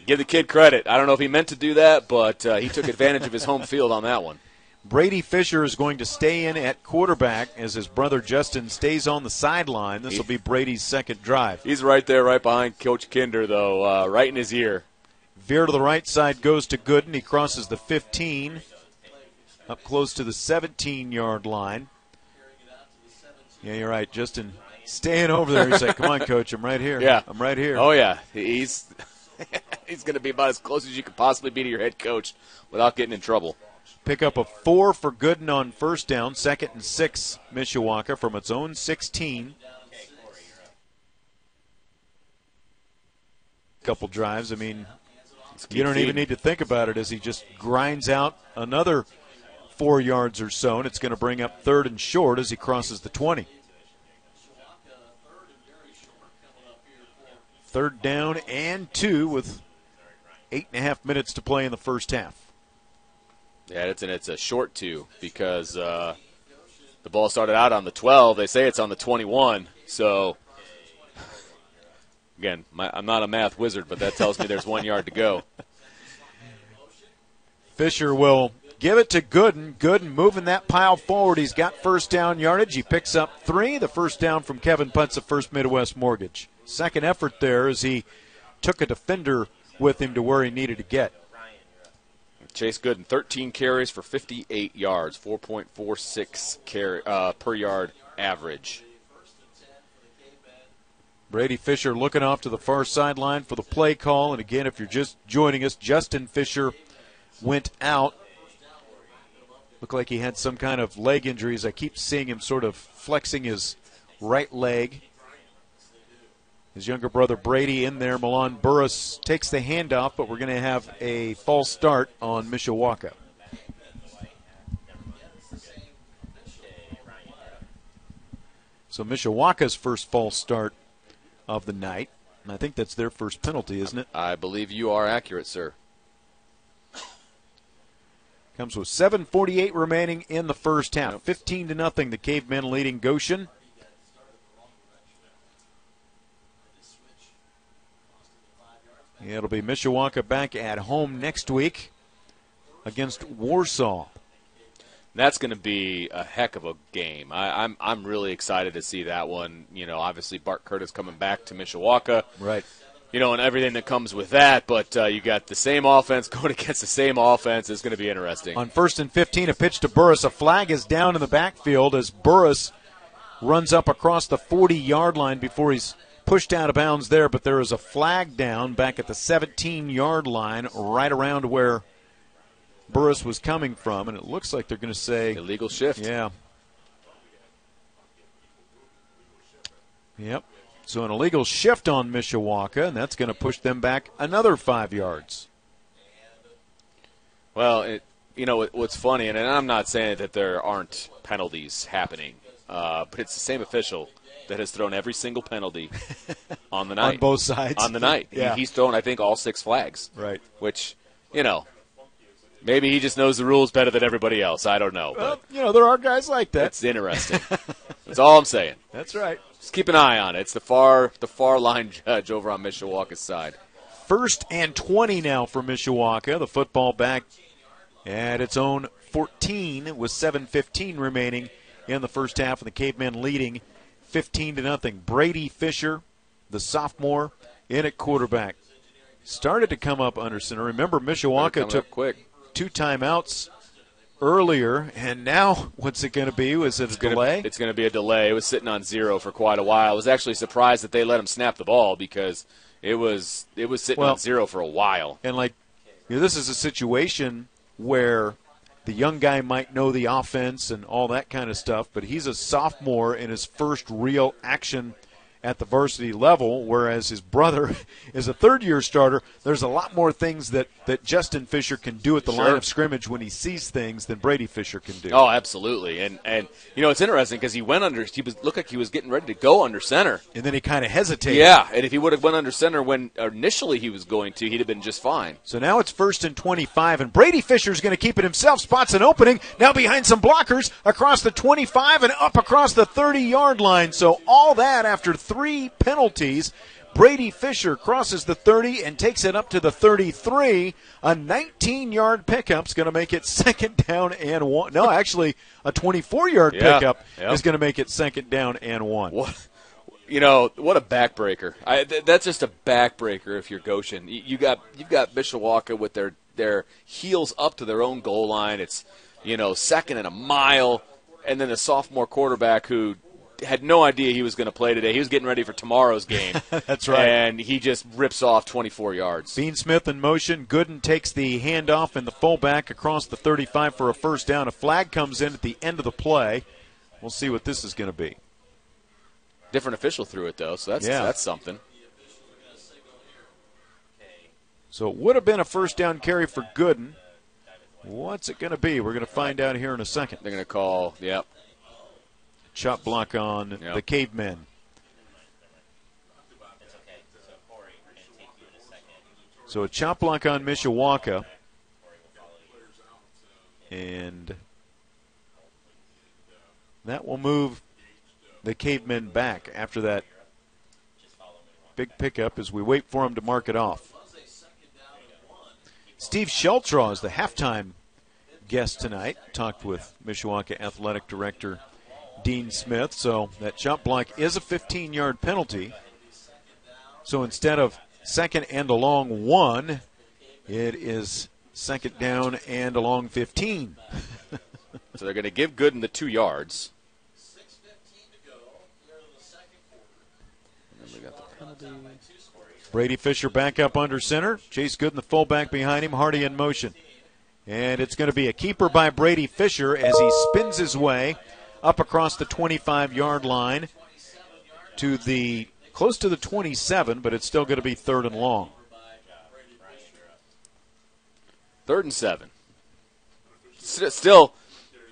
B: give the kid credit. I don't know if he meant to do that, but uh, he took advantage of his home field on that one.
A: Brady Fisher is going to stay in at quarterback as his brother Justin stays on the sideline. This will be Brady's second drive.
B: He's right there, right behind Coach Kinder, though, uh, right in his ear.
A: Veer to the right side goes to Gooden. He crosses the 15, up close to the 17 yard line. Yeah, you're right. Justin staying over there. He's like, come on, coach, I'm right here.
B: Yeah.
A: I'm right here.
B: Oh yeah, he's he's going to be about as close as you could possibly be to your head coach without getting in trouble.
A: Pick up a four for Gooden on first down, second and six, Mishawaka from its own 16. Couple drives. I mean, you don't even need to think about it as he just grinds out another four yards or so, and it's going to bring up third and short as he crosses the 20. Third down and two with eight and a half minutes to play in the first half.
B: Yeah, it's and it's a short two because uh, the ball started out on the 12. They say it's on the 21. So again, my, I'm not a math wizard, but that tells me there's one yard to go.
A: Fisher will give it to Gooden. Gooden moving that pile forward. He's got first down yardage. He picks up three. The first down from Kevin Putz of First Midwest Mortgage. Second effort there as he took a defender with him to where he needed to get.
B: Chase Gooden, 13 carries for 58 yards, 4.46 carry uh, per yard average.
A: Brady Fisher looking off to the far sideline for the play call. And again, if you're just joining us, Justin Fisher went out. Looked like he had some kind of leg injuries. I keep seeing him sort of flexing his right leg. His younger brother Brady in there. Milan Burris takes the handoff, but we're going to have a false start on Mishawaka. So Mishawaka's first false start of the night. And I think that's their first penalty, isn't it?
B: I believe you are accurate, sir.
A: Comes with 7:48 remaining in the first half. 15 to nothing. The Cavemen leading Goshen. It'll be Mishawaka back at home next week against Warsaw.
B: That's going to be a heck of a game. I, I'm I'm really excited to see that one. You know, obviously Bart Curtis coming back to Mishawaka.
A: Right.
B: You know, and everything that comes with that. But uh, you got the same offense going against the same offense. It's going to be interesting.
A: On first and 15, a pitch to Burris. A flag is down in the backfield as Burris runs up across the 40 yard line before he's pushed out of bounds there. But there is a flag down back at the 17 yard line, right around where Burris was coming from. And it looks like they're going to say,
B: Illegal shift.
A: yeah. Yep. So an illegal shift on Mishawaka, and that's going to push them back another five yards.
B: Well, it, you know what, what's funny, and I'm not saying that there aren't penalties happening uh, but it's the same official that has thrown every single penalty on the night.
A: on both sides.
B: On the night.
A: yeah.
B: He, he's thrown, I think, all six flags.
A: right.
B: Which, you know, maybe he just knows the rules better than everybody else. I don't know.
A: Well, you know, there are guys like that.
B: that's interesting. that's all I'm saying.
A: That's right.
B: Just keep an eye on it. It's the far the far line judge over on Mishawaka's side.
A: First and 20 now for Mishawaka. The football back at its own 14 with 7.15 remaining in the first half, and the Cavemen leading 15 to nothing. Brady Fisher, the sophomore, in at quarterback. Started to come up under center. Remember, Mishawaka took
B: quick.
A: two timeouts earlier, and now what's it going to be? Was it a
B: Gonna-
A: delay?
B: It's going to be a delay. It was sitting on zero for quite a while. I was actually surprised that they let him snap the ball because it was it was sitting
A: Well-
B: on zero for a while.
A: And like, you know, this is a situation where the young guy might know the offense and all that kind of stuff, but he's a sophomore in his first real action at the varsity level, whereas his brother is a third year starter. There's a lot more things that, that Justin Fisher can do at the line of scrimmage when he sees things than Brady Fisher can do.
B: Oh, absolutely. And and you know it's interesting because he went under. He was looked like he was getting ready to go under center.
A: And then he kind of hesitated.
B: Yeah, and if he would have went under center when initially he was going to, he'd have been just fine.
A: So now it's first and 25, and Brady Fisher's going to keep it himself. Spots an opening. Now behind some blockers across the 25 and up across the 30 yard line. So all that after three penalties. Brady Fisher crosses the 30 and takes it up to the 33. A 19 yard pickup's going to make it second down and one. No, actually, a 24 yard
B: Yeah,
A: pickup
B: yeah.
A: is going to make it second down and one.
B: What, you know, what a backbreaker! I, th- that's just a backbreaker if you're Goshen. You, you got you've got Mishawaka with their their heels up to their own goal line. It's you know second and a mile, and then a sophomore quarterback who had no idea he was going to play today. He was getting ready for tomorrow's game.
A: That's right.
B: And he just rips off 24 yards.
A: Bean Smith in motion. Gooden takes the handoff and the fullback across the 35 for a first down. A flag comes in at the end of the play. We'll see what this is going to be.
B: Different official threw it though, so that's
A: Yeah.
B: that's something.
A: So it would have been a first down carry for Gooden. What's it going to be? We're going to find out here in a second.
B: They're going to call. Yep.
A: Chop block on
B: Yep.
A: the cavemen. So a chop block on Mishawaka. And that will move the cavemen back after that big pickup as we wait for him to mark it off. Steve Sheltraw is the halftime guest tonight. Talked with Mishawaka Athletic Director Dean Smith. So that jump block is a 15 yard penalty. So instead of second and a long one, it is second down and a long 15.
B: So they're going to give Gooden the two yards. And then we got the penalty.
A: Brady Fisher back up under center. Chase Gooden, the fullback behind him. Hardy in motion. And it's going to be a keeper by Brady Fisher as he spins his way up across the 25 yard line to the close to the 27, but it's still going to be third and long.
B: Third and seven. S- still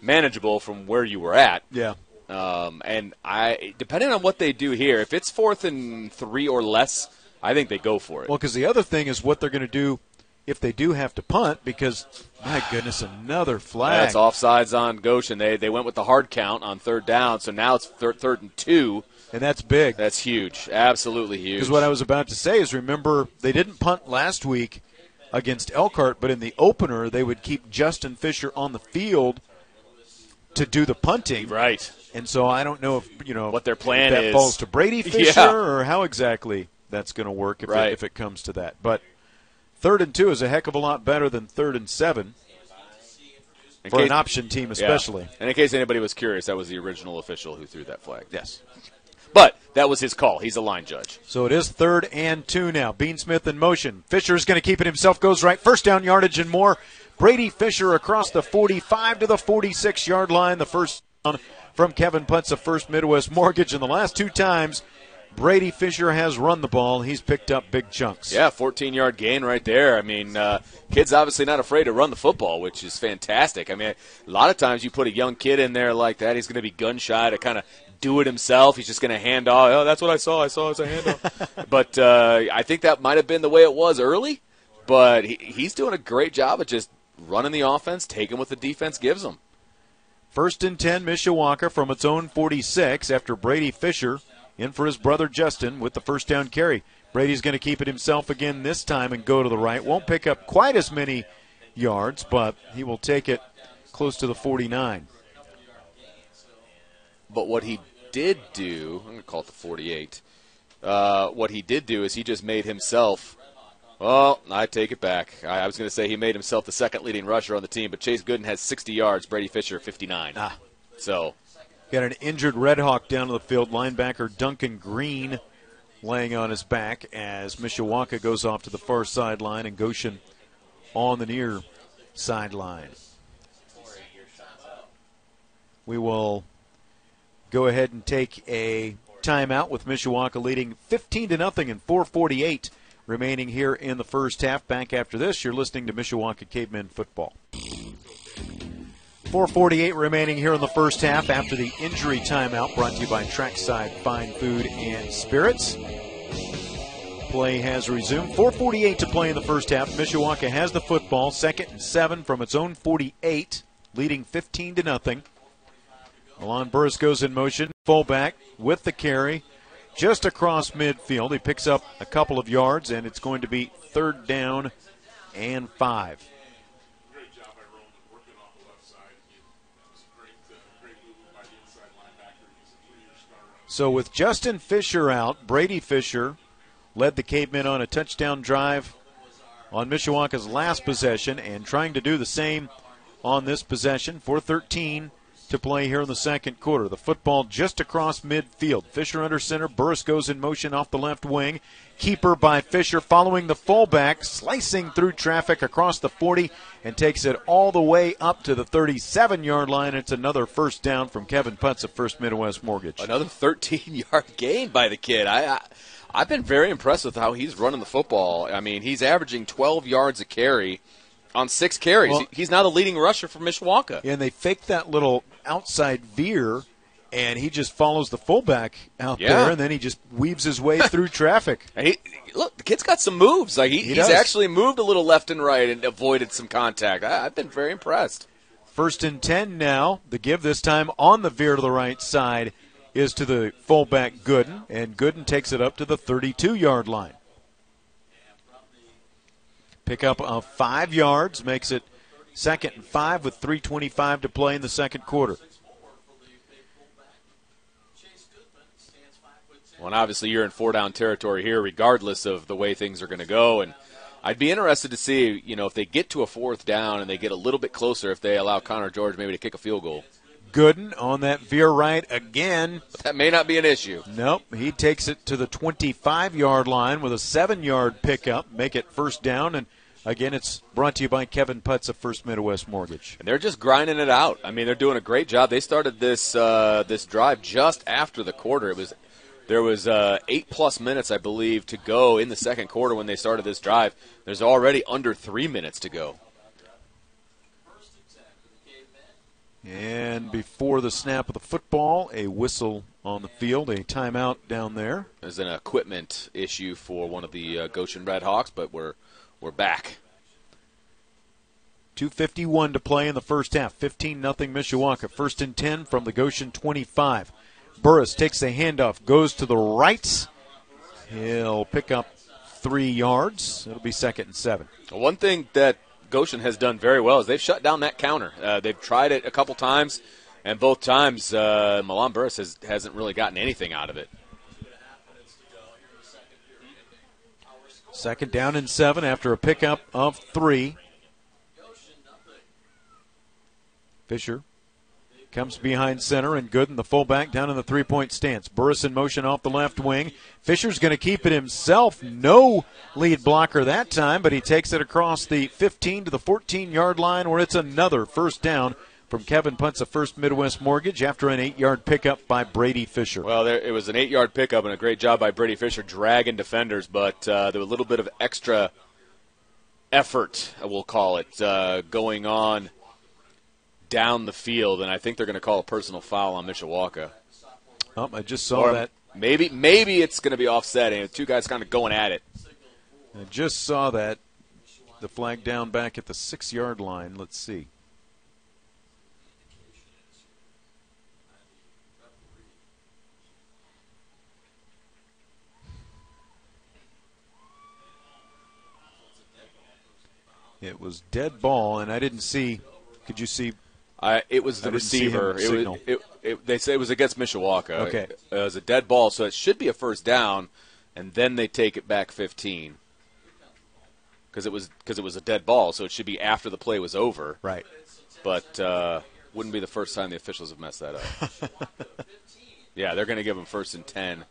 B: manageable from where you were at.
A: Yeah.
B: Um, and I, depending on what they do here, if it's fourth and three or less, I think they go for it.
A: Well, because the other thing is what they're going to do if they do have to punt, because my goodness, another flag.
B: That's offsides on Goshen. They they went with the hard count on third down, so now it's third third and two.
A: And that's big.
B: That's huge, absolutely huge.
A: Because what I was about to say is remember, they didn't punt last week against Elkhart, but in the opener, they would keep Justin Fisher on the field to do the punting.
B: right.
A: And so I don't know if, you know,
B: What their plan
A: if that
B: is.
A: falls to Brady Fisher
B: Yeah.
A: or how exactly that's going to work if,
B: Right.
A: it, if it comes to that. But third and two is a heck of a lot better than third and seven
B: In
A: for
B: case-
A: an option team,
B: yeah.
A: especially.
B: And in case anybody was curious, that was the original official who threw that flag.
A: Yes.
B: But that was his call. He's a line judge.
A: So it is third and two now. Bean Smith in motion. Fisher is going to keep it himself, goes right. First down yardage and more. Brady Fisher across the 45 to the 46 yard line. The first down from Kevin Putz of First Midwest Mortgage. And the last two times Brady Fisher has run the ball. He's picked up big chunks.
B: Yeah, 14 yard gain right there. I mean, uh, kid's obviously not afraid to run the football, which is fantastic. I mean, a lot of times you put a young kid in there like that, he's going to be gun shy to kind of do it himself. He's just going to hand off. Oh, that's what I saw. I saw as a handoff. but uh, I think that might have been the way it was early. But he, he's doing a great job of just running the offense, taking what the defense gives him.
A: First and 10, Mishawaka from its own 46 after Brady Fisher in for his brother Justin with the first down carry. Brady's going to keep it himself again this time and go to the right. Won't pick up quite as many yards, but he will take it close to the 49.
B: But what he did do, I'm going to call it the 48. Uh, what he did do is he just made himself. Well, I take it back. I, I was going to say he made himself the second leading rusher on the team, but Chase Gooden has 60 yards. Brady Fisher 59.
A: Ah.
B: So
A: Got an injured Red Hawk down to the field. Linebacker Duncan Green laying on his back as Mishawaka goes off to the far sideline and Goshen on the near sideline. We will go ahead and take a timeout with Mishawaka leading 15 to nothing and 448 remaining here in the first half. Back after this, you're listening to Mishawaka Cavemen football. 448 remaining here in the first half after the injury timeout brought to you by Trackside Fine Food and Spirits. Play has resumed. 448 to play in the first half. Mishawaka has the football, second and seven from its own 48, leading 15 to nothing. Milan Burris goes in motion, fullback with the carry, just across midfield. He picks up a couple of yards, and it's going to be third down and five. So with Justin Fisher out, Brady Fisher led the Cavemen on a touchdown drive on Mishawaka's last possession and trying to do the same on this possession. 413 to play here in the second quarter. The football just across midfield. Fisher under center. Burris goes in motion off the left wing. Keeper by Fisher following the fullback, slicing through traffic across the 40 and takes it all the way up to the 37 yard line. It's another first down from Kevin Putz of First Midwest Mortgage.
B: Another 13 yard gain by the kid. I, I I've been very impressed with how he's running the football. I mean, he's averaging 12 yards a carry on six carries.
A: Well-
B: he's now the leading rusher for Mishawaka.
A: and they fake that little outside veer, and he just follows the fullback out
B: Yeah.
A: there, and then he just weaves his way through traffic.
B: He, look, the kid's got some moves. Like he,
A: He
B: he's
A: does.
B: actually moved a little left and right and avoided some contact. I, I've been very impressed.
A: First and 10 now. The give this time on the veer to the right side is to the fullback Gooden, and Gooden takes it up to the 32 yard line. Pick up of five yards, makes it second and five with 3.25 to play in the second quarter.
B: Well, and obviously you're in four down territory here, regardless of the way things are going to go. And I'd be interested to see, you know, if they get to a fourth down and they get a little bit closer, if they allow Connor George maybe to kick a field goal.
A: Gooden on that veer right again.
B: But that may not be an issue.
A: Nope, he takes it to the 25 yard line with a seven yard pickup, make it first down. And again, it's brought to you by Kevin Putz of First Midwest Mortgage.
B: And they're just grinding it out. I mean, they're doing a great job. They started this uh, this drive just after the quarter. It was there was uh, eight plus minutes, I believe, to go in the second quarter when they started this drive. There's already under three minutes to go.
A: And before the snap of the football, a whistle on the field, a timeout down there.
B: There's an equipment issue for one of the uh, Goshen Red Hawks, but we're we're back.
A: 251 to play in the first half. 15 nothing Mishawaka. First and 10 from the Goshen 25. Burris takes the handoff, goes to the right. He'll pick up three yards. It'll be second and seven.
B: One thing that Goshen has done very well is they've shut down that counter. Uh, they've tried it a couple times, and both times uh, Milan Burris has, hasn't really gotten anything out of it.
A: Second down and seven after a pickup of three. Fisher comes behind center and Gooden, the fullback, down in the three point stance. Burris in motion off the left wing. Fisher's going to keep it himself. No lead blocker that time, but he takes it across the 15 to the 14 yard line where it's another first down from Kevin Putz of First Midwest Mortgage after an eight yard pickup by Brady Fisher.
B: Well, there, it was an eight yard pickup and a great job by Brady Fisher dragging defenders, but uh, there was a little bit of extra effort, we'll call it, uh, going on down the field, and I think they're going to call a personal foul on Mishawaka.
A: Oh, I just saw
B: Or
A: that.
B: Maybe maybe it's going to be offsetting. Two guys kind of going at it.
A: I just saw that. The flag down back at the six yard line. Let's see. It was dead ball, and I didn't see. Could you see?
B: Uh, it was the
A: I didn't see him
B: receiver. It was, it, it, they say it was against Mishawaka.
A: Okay.
B: It was a dead ball, so it should be a first down, and then they take it back 15 because it was because it was a dead ball, so it should be after the play was over.
A: Right.
B: But uh, wouldn't be the first time the officials have messed that up. yeah, they're going to give them first and 10.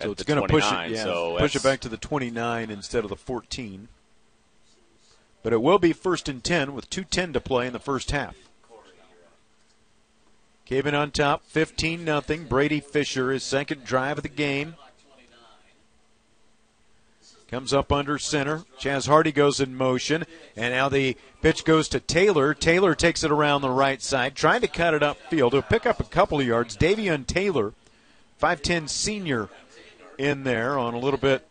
A: So it's going to push it, yeah,
B: so
A: push it back to the 29 instead of the 14. But it will be first and 10 with 2:10 to play in the first half. Caven on top, 15 nothing. Brady Fisher, his second drive of the game. Comes up under center. Chaz Hardy goes in motion. And now the pitch goes to Taylor. Taylor takes it around the right side, trying to cut it upfield. He'll pick up a couple of yards. Davion Taylor, 5'10 senior, in there on a little bit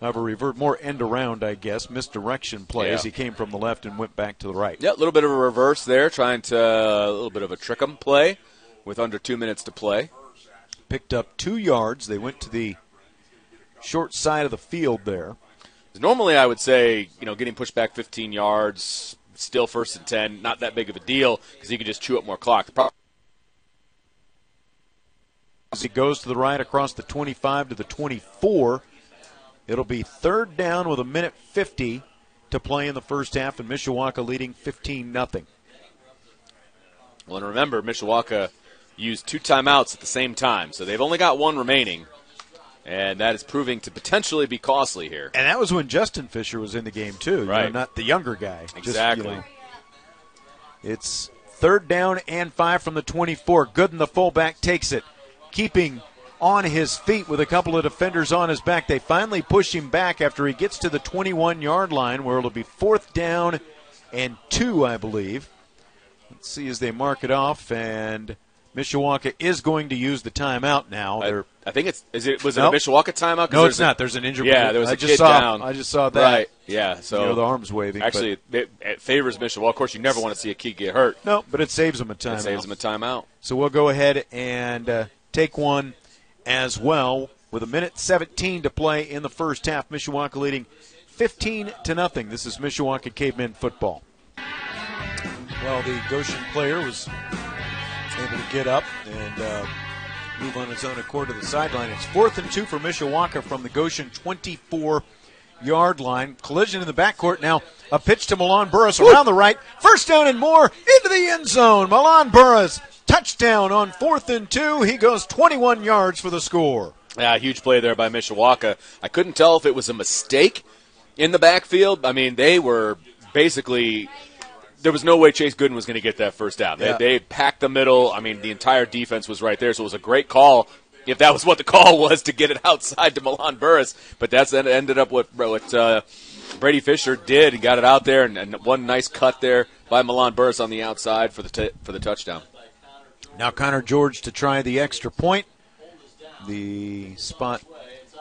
A: of a revert, more end around, I guess, misdirection play as he came from the left and went back to the right.
B: Yeah, a little bit of a reverse there, trying to a little bit of a trick 'em play with under two minutes to play.
A: Picked up two yards. They went to the short side of the field there.
B: Normally, I would say you know getting pushed back 15 yards, still first and 10, not that big of a deal because you can just chew up more clock. The problem
A: As he goes to the right across the 25 to the 24, it'll be third down with a minute 50 to play in the first half, and Mishawaka leading 15 nothing.
B: Well, and remember, Mishawaka used two timeouts at the same time, so they've only got one remaining, and that is proving to potentially be costly here.
A: And that was when Justin Fisher was in the game too, you know,
B: Right.
A: not the younger guy. Just, you
B: Exactly.
A: know, it's third down and five from the 24. Gooden, the fullback, takes it, keeping on his feet with a couple of defenders on his back. They finally push him back after he gets to the 21 yard line, where it'll be fourth down and two, I believe. Let's see as they mark it off, and Mishawaka is going to use the timeout now.
B: I, I think it's is it was it
A: Nope.
B: a Mishawaka timeout?
A: no, it's
B: a-
A: not. There's an injury.
B: Yeah, there was
A: I
B: a
A: just
B: kid
A: saw,
B: down.
A: I just saw that.
B: Right. Yeah. So
A: you know, the arms waving.
B: Actually, it, it favors Mishawaka. Of course, you never want to see a kid get hurt.
A: no, but it saves them a time.
B: It saves them a timeout.
A: So we'll go ahead and uh, take one as well with a minute 17 to play in the first half. Mishawaka leading 15 to nothing. This is Mishawaka Cavemen football. Well, the Goshen player was able to get up and uh, move on his own accord to the sideline. It's fourth and two for Mishawaka from the Goshen 24 yard line. Collision in the backcourt. Now a pitch to Milan Burris around the right. First down and more into the end zone. Milan Burris touchdown on fourth and two. He goes 21 yards for the score.
B: Yeah, huge play there by Mishawaka. I couldn't tell if it was a mistake in the backfield. I mean, they were basically. There was no way Chase Gooden was going to get that first down.
A: Yeah.
B: They, they packed the middle. I mean, the entire defense was right there, so it was a great call. If that was what the call was to get it outside to Milan Burris, but that's that ended up what what uh, Brady Fisher did and got it out there, and, and one nice cut there by Milan Burris on the outside for the t- for the touchdown.
A: Now Connor George to try the extra point. The spot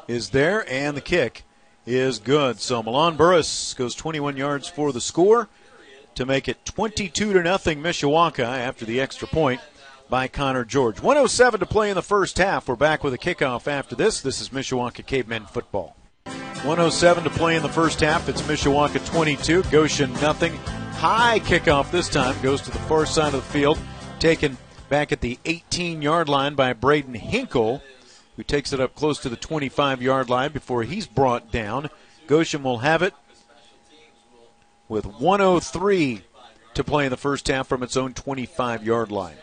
A: is there, and the kick is good. So Milan Burris goes 21 yards for the score to make it 22 to nothing Mishawaka after the extra point by Connor George. 107 to play in the first half. We're back with a kickoff after this. This is Mishawaka Cavemen football. 107 to play in the first half. It's Mishawaka 22, Goshen nothing. High kickoff this time goes to the far side of the field, taken back at the 18 yard line by Braden Hinkle, who takes it up close to the 25 yard line before he's brought down. Goshen will have it with 103 to play in the first half from its own 25 yard line.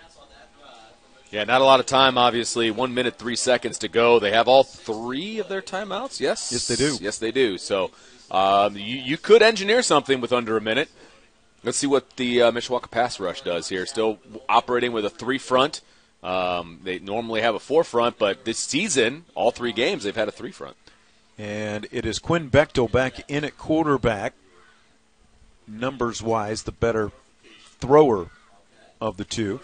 B: Yeah, not a lot of time, obviously. One minute, three seconds to go. They have all three of their timeouts, yes?
A: Yes, they do.
B: Yes, they do. So um, you, you could engineer something with under a minute. Let's see what the uh, Mishawaka pass rush does here. Still operating with a three front. Um, they normally have a four front, but this season, all three games, they've had a three front.
A: And it is Quinn Bechtel back in at quarterback. Numbers wise, the better thrower of the two.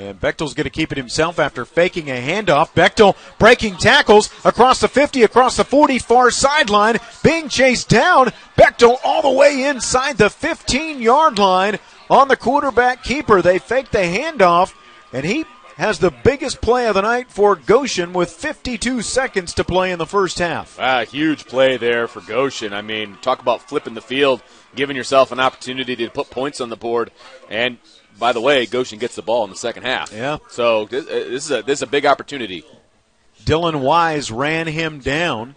A: And Bechtel's going to keep it himself after faking a handoff. Bechtel breaking tackles across the 50, across the 40, far sideline, being chased down. Bechtel all the way inside the 15 yard line on the quarterback keeper. They fake the handoff, and he has the biggest play of the night for Goshen with 52 seconds to play in the first half.
B: Ah, huge play there for Goshen. I mean, talk about flipping the field, giving yourself an opportunity to put points on the board, and by the way, Goshen gets the ball in the second half.
A: Yeah.
B: So this, uh, this is a this is a big opportunity.
A: Dylan Weiss ran him down.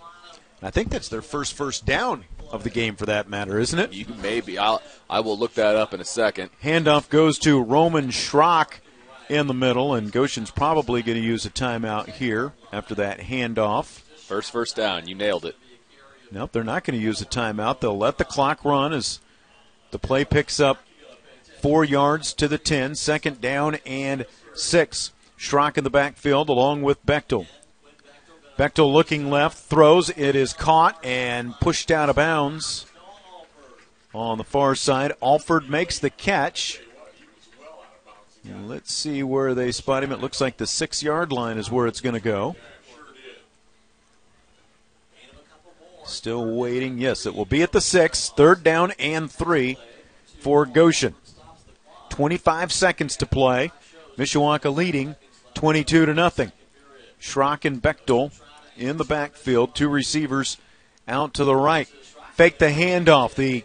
A: I think that's their first first down of the game for that matter, isn't it?
B: You maybe I'll I will look that up in a second.
A: Handoff goes to Roman Schrock in the middle, and Goshen's probably going to use a timeout here after that handoff.
B: First first down, you nailed it.
A: Nope, they're not going to use a timeout. They'll let the clock run as the play picks up four yards to the 10, second down and six. Schrock in the backfield along with Bechtel. Bechtel looking left, throws. It is caught and pushed out of bounds on the far side. Alford makes the catch. Let's see where they spot him. It looks like the six yard line is where it's going to go. Still waiting. Yes, it will be at the six. Third down and three for Goshen. 25 seconds to play. Mishawaka leading 22 to nothing. Schrock and Bechtel in the backfield. Two receivers out to the right. Fake the handoff. The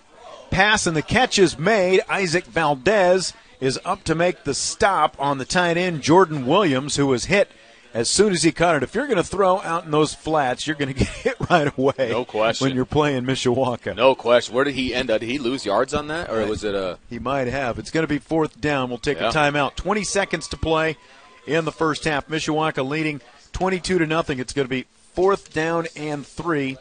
A: pass and the catch is made. Isaac Valdez is up to make the stop on the tight end, Jordan Williams, who was hit as soon as he caught it. If you're going to throw out in those flats, you're going to get hit right away.
B: No question.
A: When you're playing Mishawaka.
B: No question. Where did he end up? Did he lose yards on that, or was it a?
A: He might have. It's going to be fourth down. We'll take
B: Yeah.
A: a timeout. 20 seconds to play in the first half. Mishawaka leading 22 to nothing. It's going to be fourth down and three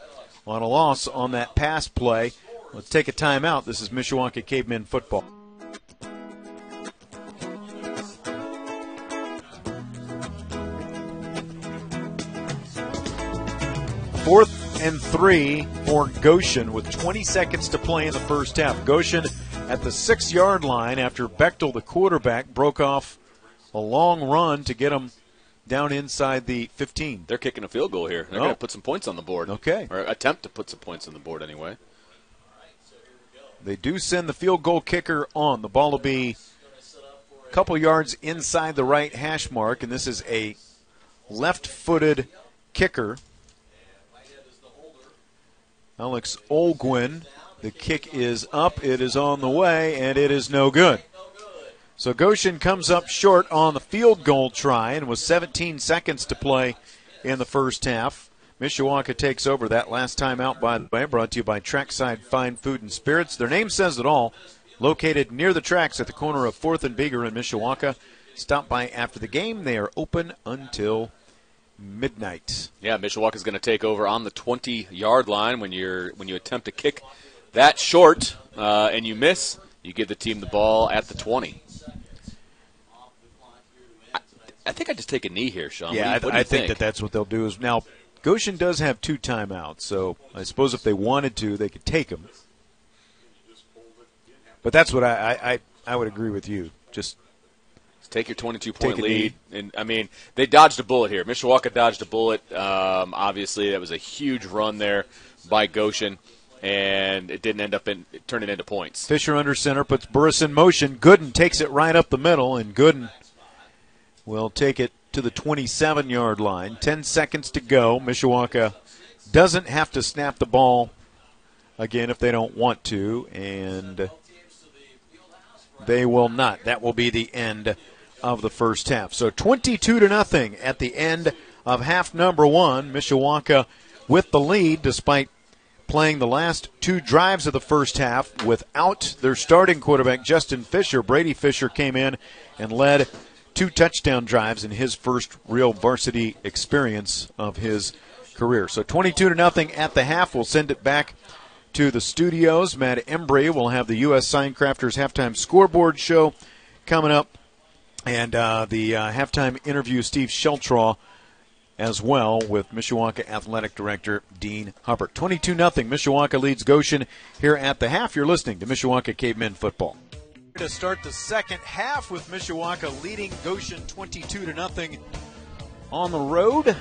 A: on a loss on that pass play. Let's take a timeout. This is Mishawaka Cavemen football. Fourth and three for Goshen with 20 seconds to play in the first half. Goshen at the six yard line after Bechtel, the quarterback, broke off a long run to get him down inside the 15.
B: They're kicking a field goal here. They're
A: Oh.
B: going to put some points on the board.
A: Okay.
B: Or attempt to put some points on the board anyway.
A: They do send the field goal kicker on. The ball will be a couple yards inside the right hash mark, and this is a left footed kicker. Alex Olguin. The kick is up, it is on the way, and it is no good. So Goshen comes up short on the field goal try, and with 17 seconds to play in the first half. Mishawaka takes over that last time out by the way, brought to you by Trackside Fine Food and Spirits. Their name says it all. Located near the tracks at the corner of 4th and Beager in Mishawaka. Stop by after the game. They are open until midnight.
B: Yeah, Mishawaka's going to take over on the 20 yard line when you're when you attempt to kick that short uh, and you miss. You give the team the ball at the 20. I, I think I just take a knee here, Sean.
A: Yeah,
B: what do you,
A: I, I
B: you
A: think, that that's what they'll do. Is now Goshen does have two timeouts, so I suppose if they wanted to, they could take them. But that's what I I, I, I would agree with you. Just
B: Take your 22
A: Take
B: point lead. And I mean, they dodged a bullet here. Mishawaka dodged a bullet. Um, obviously, that was a huge run there by Goshen, and it didn't end up in turning into points.
A: Fisher under center puts Burris in motion. Gooden takes it right up the middle, and Gooden will take it to the 27 yard line. 10 seconds to go. Mishawaka doesn't have to snap the ball again if they don't want to, and they will not. That will be the end of the first half. So 22 to nothing at the end of half number one. Mishawaka with the lead despite playing the last two drives of the first half without their starting quarterback, Justin Fisher. Brady Fisher came in and led two touchdown drives in his first real varsity experience of his career. So 22 to nothing at the half. We'll send it back to the studios. Matt Embry will have the U.S. Sign Crafters halftime scoreboard show coming up, and uh, the uh, halftime interview, Steve Sheltraw as well with Mishawaka Athletic Director Dean Hubbard. 22 0 Mishawaka leads Goshen here at the half. You're listening to Mishawaka Cavemen Football. To start the second half with Mishawaka leading Goshen 22 to nothing on the road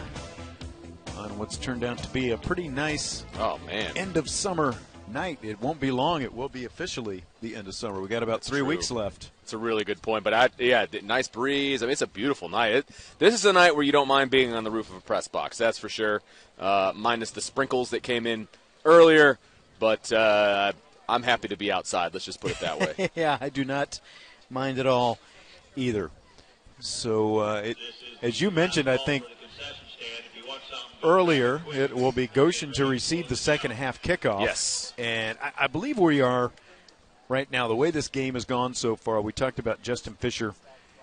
A: on what's turned out to be a pretty nice
B: oh man
A: end of summer night. It won't be long. It will be officially the end of summer. We got about three
B: True.
A: weeks left.
B: It's a really good point, but I, yeah, nice breeze. I mean, it's a beautiful night. It, this is a night where you don't mind being on the roof of a press box. That's for sure. Uh, minus the sprinkles that came in earlier, but uh, I'm happy to be outside. Let's just put it that way.
A: yeah, I do not mind at all either. So, uh, it, as you mentioned, I think earlier, it will be Goshen to receive the second half kickoff.
B: Yes.
A: And I, I believe we are right now, the way this game has gone so far, we talked about Justin Fisher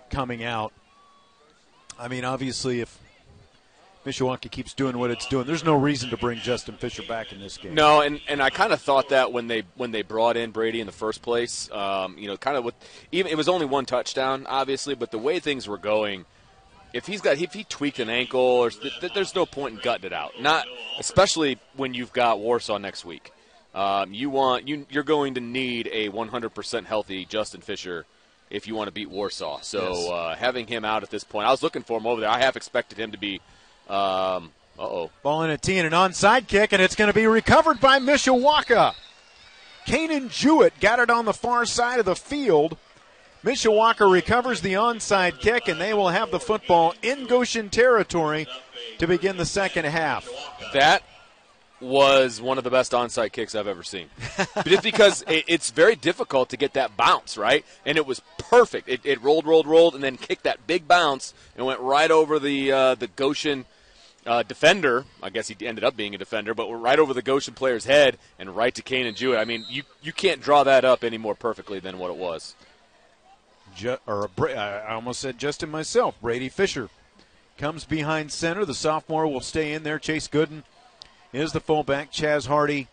A: coming out. I mean, obviously, if Mishawaka keeps doing what it's doing, there's no reason to bring Justin Fisher back in this game.
B: No, and, and I kind of thought that when they when they brought in Brady in the first place, um, you know, kind of with even it was only one touchdown, obviously, but the way things were going, if he's got if he tweaked an ankle or th- there's no point in gutting it out. Not especially when you've got Warsaw next week. Um, you want you you're going to need a 100% healthy Justin Fisher if you want to beat Warsaw. So
A: yes.
B: uh, having him out at this point, I was looking for him over there. I have expected him to be. Um, uh oh.
A: Ball in a tee and an onside kick, and it's going to be recovered by Mishawaka. Kanan Jewett got it on the far side of the field. Mishawaka recovers the onside kick, and they will have the football in Goshen territory to begin the second half.
B: That was one of the best onside kicks I've ever seen. Just because it, it's very difficult to get that bounce, right? And it was perfect. It, it, rolled, rolled, rolled, and then kicked that big bounce and went right over the uh, the Goshen uh, defender. I guess he ended up being a defender, but right over the Goshen player's head and right to Kanan Jewett. I mean, you, you can't draw that up any more perfectly than what it was.
A: Ju- or I almost said Justin myself. Brady Fisher comes behind center. The sophomore will stay in there. Chase Gooden is the fullback. Chaz Hardy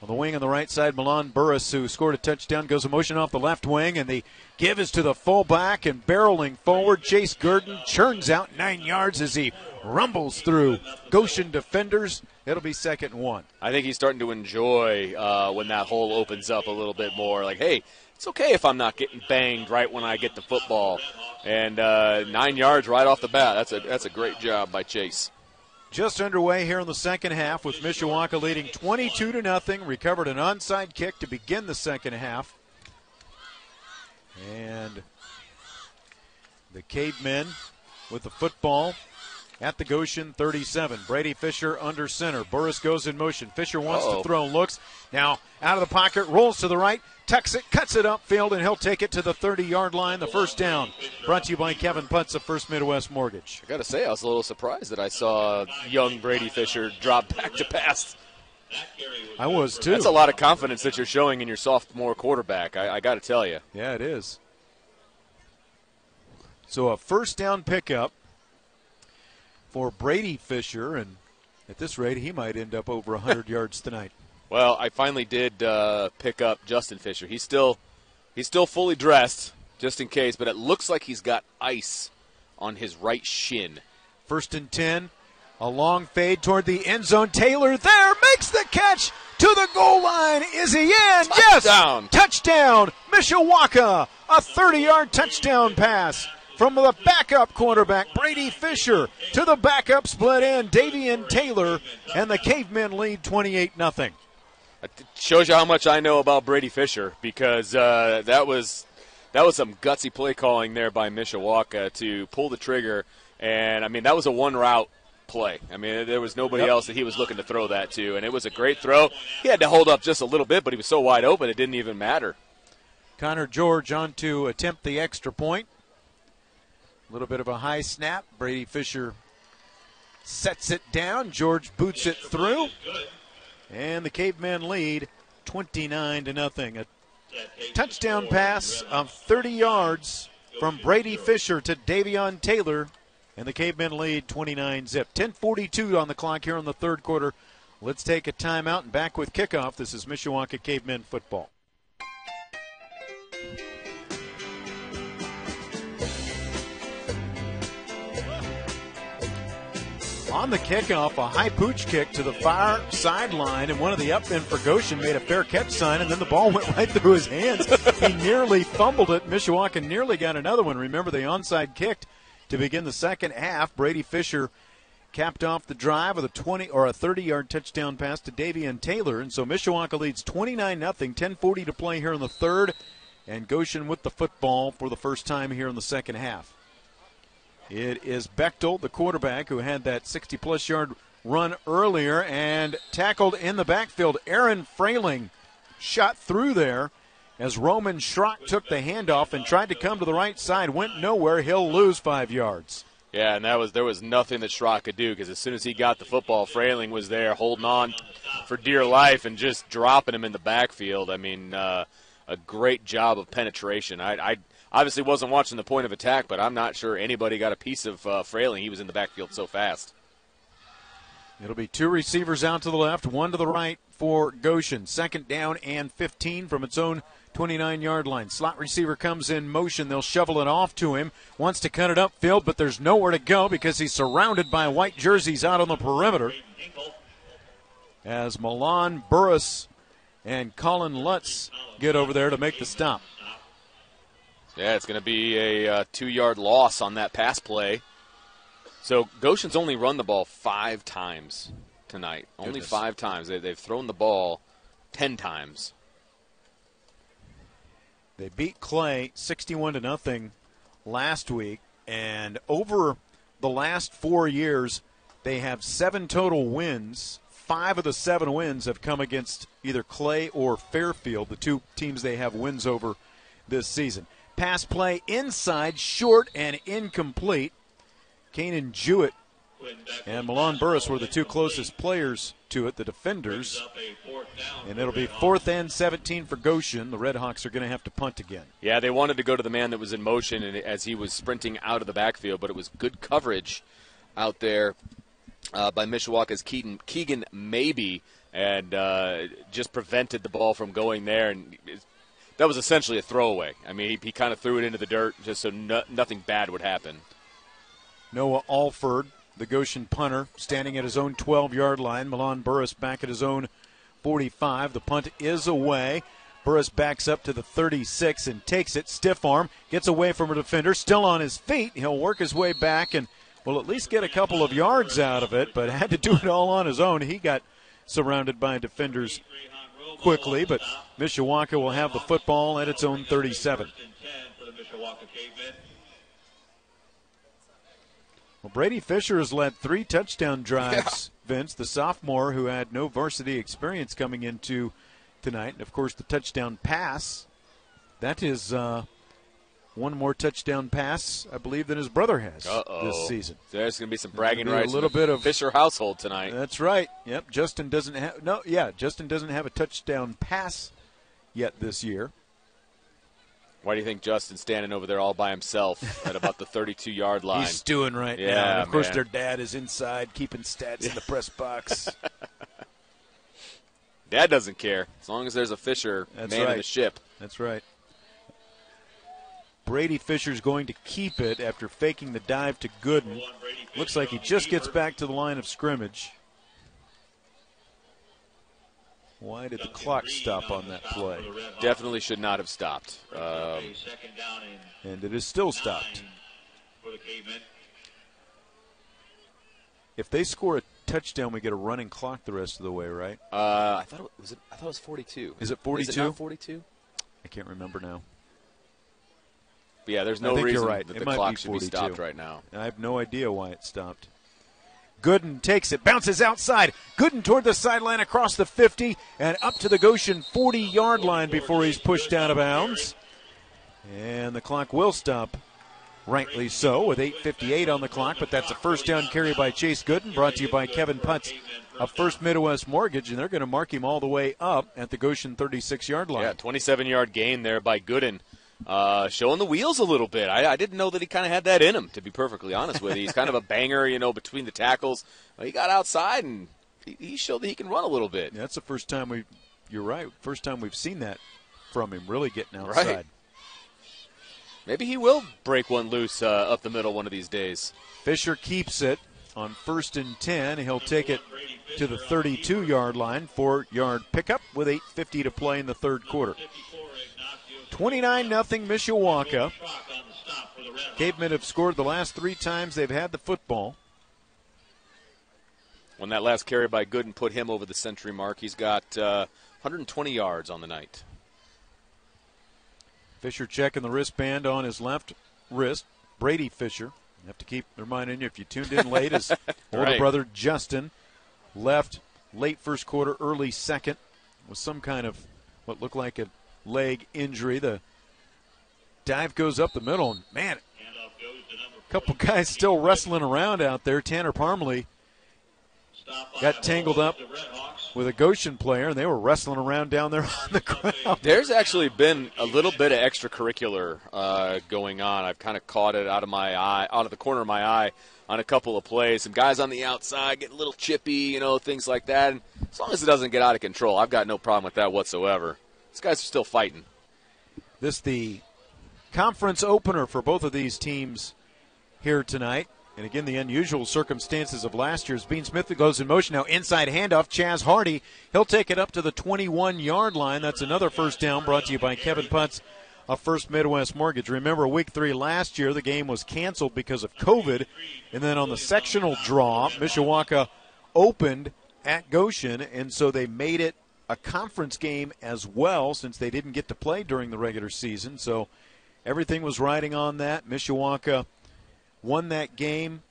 A: on the wing on the right side. Milan Burris, who scored a touchdown, goes a motion off the left wing, and the give is to the fullback and barreling forward. Chase Gooden churns out nine yards as he rumbles through Goshen defenders. It'll be second and one.
B: I think he's starting to enjoy uh, when that hole opens up a little bit more. Like, hey, it's okay if I'm not getting banged right when I get the football. And uh, nine yards right off the bat. That's a that's a great job by Chase.
A: Just underway here in the second half with Mishawaka leading 22 to nothing. Recovered an onside kick to begin the second half. And the Cavemen with the football at the Goshen 37. Brady Fisher under center. Burris goes in motion. Fisher wants Uh-oh. to throw, looks. Now out of the pocket, rolls to the right, tucks it, cuts it upfield, and he'll take it to the 30 yard line. The first down. Brought to you by Kevin Putz of First Midwest Mortgage.
B: I got to say, I was a little surprised that I saw young Brady Fisher drop back to pass.
A: I was too.
B: That's a lot of confidence that you're showing in your sophomore quarterback. I, I got to tell you.
A: Yeah, it is. So a first down pickup for Brady Fisher, and at this rate, he might end up over 100 yards tonight.
B: Well, I finally did uh, pick up Justin Fisher. He's still he's still fully dressed, just in case, but it looks like he's got ice on his right shin.
A: First and ten, a long fade toward the end zone. Taylor there makes the catch to the goal line. Is he in?
B: Touchdown.
A: Yes. Touchdown. Mishawaka. A 30-yard touchdown pass from the backup quarterback Brady Fisher to the backup split end Davian Taylor, and the Cavemen lead 28 nothing.
B: It shows you how much I know about Brady Fisher because uh, that was that was some gutsy play calling there by Mishawaka to pull the trigger, and I mean that was a one route play. I mean there was nobody yep. else that he was looking to throw that to, and it was a great throw. He had to hold up just a little bit, but he was so wide open it didn't even matter.
A: Connor George on to attempt the extra point. A little bit of a high snap. Brady Fisher sets it down. George boots it through. And the Cavemen lead 29 to nothing. A touchdown pass of 30 yards from Brady Fisher to Davion Taylor. And the Cavemen lead 29 zip. 10:42 on the clock here in the third quarter Let's take a timeout and back with kickoff. This is Mishawaka Cavemen football. On the kickoff, a high pooch kick to the far sideline, and one of the upmen for Goshen made a fair catch sign, and then the ball went right through his hands. he nearly fumbled it. Mishawaka nearly got another one. Remember, the onside kicked to begin the second half. Brady Fisher capped off the drive with a 20 or a 30-yard touchdown pass to Davian Taylor, and so Mishawaka leads 29 0 10:40 to play here in the third, and Goshen with the football for the first time here in the second half. It is Bechtel, the quarterback, who had that 60 plus yard run earlier and tackled in the backfield. Aaron Frailing shot through there as Roman Schrock took the handoff and tried to come to the right side. Went nowhere. He'll lose five yards.
B: Yeah, and that was there was nothing that Schrock could do because as soon as he got the football, Frailing was there holding on for dear life and just dropping him in the backfield. I mean, uh, a great job of penetration. I, I obviously wasn't watching the point of attack, but I'm not sure anybody got a piece of uh, Frailing. He was in the backfield so fast.
A: It'll be two receivers out to the left, one to the right for Goshen. Second down and 15 from its own 29 yard line. Slot receiver comes in motion. They'll shovel it off to him. Wants to cut it upfield, but there's nowhere to go because he's surrounded by white jerseys out on the perimeter. As Milan Burris and Colin Lutz get over there to make the stop.
B: Yeah, it's going to be a uh, two yard loss on that pass play. So Goshen's only run the ball five times tonight. Only five times. They, they've thrown the ball ten times.
A: They beat Clay 61 to nothing last week, and over the last four years, they have seven total wins. Five of the seven wins have come against either Clay or Fairfield, the two teams they have wins over this season. Pass play inside, short and incomplete. Kanan Jewett and Milan Burris were the two closest players to it, the defenders. And it'll be fourth and 17 for Goshen. The Red Hawks are going to have to punt again.
B: Yeah, they wanted to go to the man that was in motion as he was sprinting out of the backfield, but it was good coverage out there uh, by Mishawaka's Keaton, Keegan Maybe and uh, just prevented the ball from going there. And that was essentially a throwaway. I mean, he, he kind of threw it into the dirt just so no, nothing bad would happen.
A: Noah Alford, the Goshen punter, standing at his own 12 yard line. Milan Burris back at his own 45. The punt is away. Burris backs up to the 36 and takes it. Stiff arm, gets away from a defender, still on his feet. He'll work his way back and will at least get a couple of yards out of it, but had to do it all on his own. He got surrounded by defenders quickly, but Mishawaka will have the football at its own 37. Well, Brady Fisher has led three touchdown drives, Vince, the sophomore who had no varsity experience coming into tonight. And of course, the touchdown pass. That is uh, one more touchdown pass, I believe, than his brother has
B: Uh-oh.
A: this season.
B: There's going to be some bragging
A: be a
B: rights. in
A: little bit of-
B: Fisher household tonight.
A: That's right. Yep. Justin doesn't have no. Yeah, Justin doesn't have a touchdown pass yet this year.
B: Why do you think Justin's standing over there all by himself at about the 32 yard line?
A: He's doing right now.
B: Yeah,
A: And of course,
B: man.
A: their dad is inside keeping stats in the press box.
B: Dad doesn't care as long as there's a Fisher
A: That's
B: man in the ship.
A: That's right. Brady Fisher's going to keep it after faking the dive to Gooden. Looks like he just gets back to the line of scrimmage. Why did the clock stop on that play?
B: Definitely should not have stopped. Um,
A: And it is still stopped. If they score a touchdown, we get a running clock the rest of the way, right?
B: uh, I thought it was. It, I thought it was 42.
A: Is it
B: Is
A: 42?
B: it 42?
A: I can't remember now.
B: But yeah, there's no reason
A: right.
B: that
A: It
B: the clock should be stopped right now.
A: I have no idea why it stopped. Gooden takes it, bounces outside. Gooden toward the sideline across the 50 and up to the Goshen 40 yard line before he's pushed out of bounds. And the clock will stop, rightly so, with 8.58 on the clock. But that's a first down carry by Chase Gooden, brought to you by Kevin Putz of First Midwest Mortgage. And they're going to mark him all the way up at the Goshen 36 yard line.
B: Yeah, 27 yard gain there by Gooden. Uh, showing the wheels a little bit. I, I didn't know that he kind of had that in him, to be perfectly honest with you. He's kind of a banger, you know, between the tackles. Well, he got outside and he, he showed that he can run a little bit.
A: Yeah, that's the first time we. You're right. First time we've seen that from him, really getting outside.
B: Right. Maybe he will break one loose uh, up the middle one of these days.
A: Fisher keeps it on first and 10. He'll take it to the 32 yard line, four yard pickup with 8.50 to play in the third quarter. 29 0 Mishawaka. Cavemen have scored the last three times they've had the football.
B: When that last carry by Gooden put him over the century mark, he's got uh, 120 yards on the night.
A: Fisher checking the wristband on his left wrist. Brady Fisher. You have to keep reminding you if you tuned in late, his older
B: Right.
A: brother Justin left late first quarter, early second with some kind of what looked like a leg injury. The dive goes up the middle, and man, a couple guys still wrestling around out there. Tanner Parmley got tangled up with a Goshen player, and they were wrestling around down there on the ground.
B: There's actually been a little bit of extracurricular uh, going on. I've kind of caught it out of my eye, out of the corner of my eye, on a couple of plays. Some guys on the outside getting a little chippy, you know, things like that. And as long as it doesn't get out of control, I've got no problem with that whatsoever. These guys are still fighting.
A: This the conference opener for both of these teams here tonight. And again, the unusual circumstances of last year's Bean Smith goes in motion now. Inside handoff, Chaz Hardy. He'll take it up to the 21 yard line. That's another first down brought to you by Kevin Putz of First Midwest Mortgage. Remember, week three last year, the game was canceled because of COVID. And then on the sectional draw, Mishawaka opened at Goshen, and so they made it a conference game as well since they didn't get to play during the regular season. So everything was riding on that. Mishawaka won that game,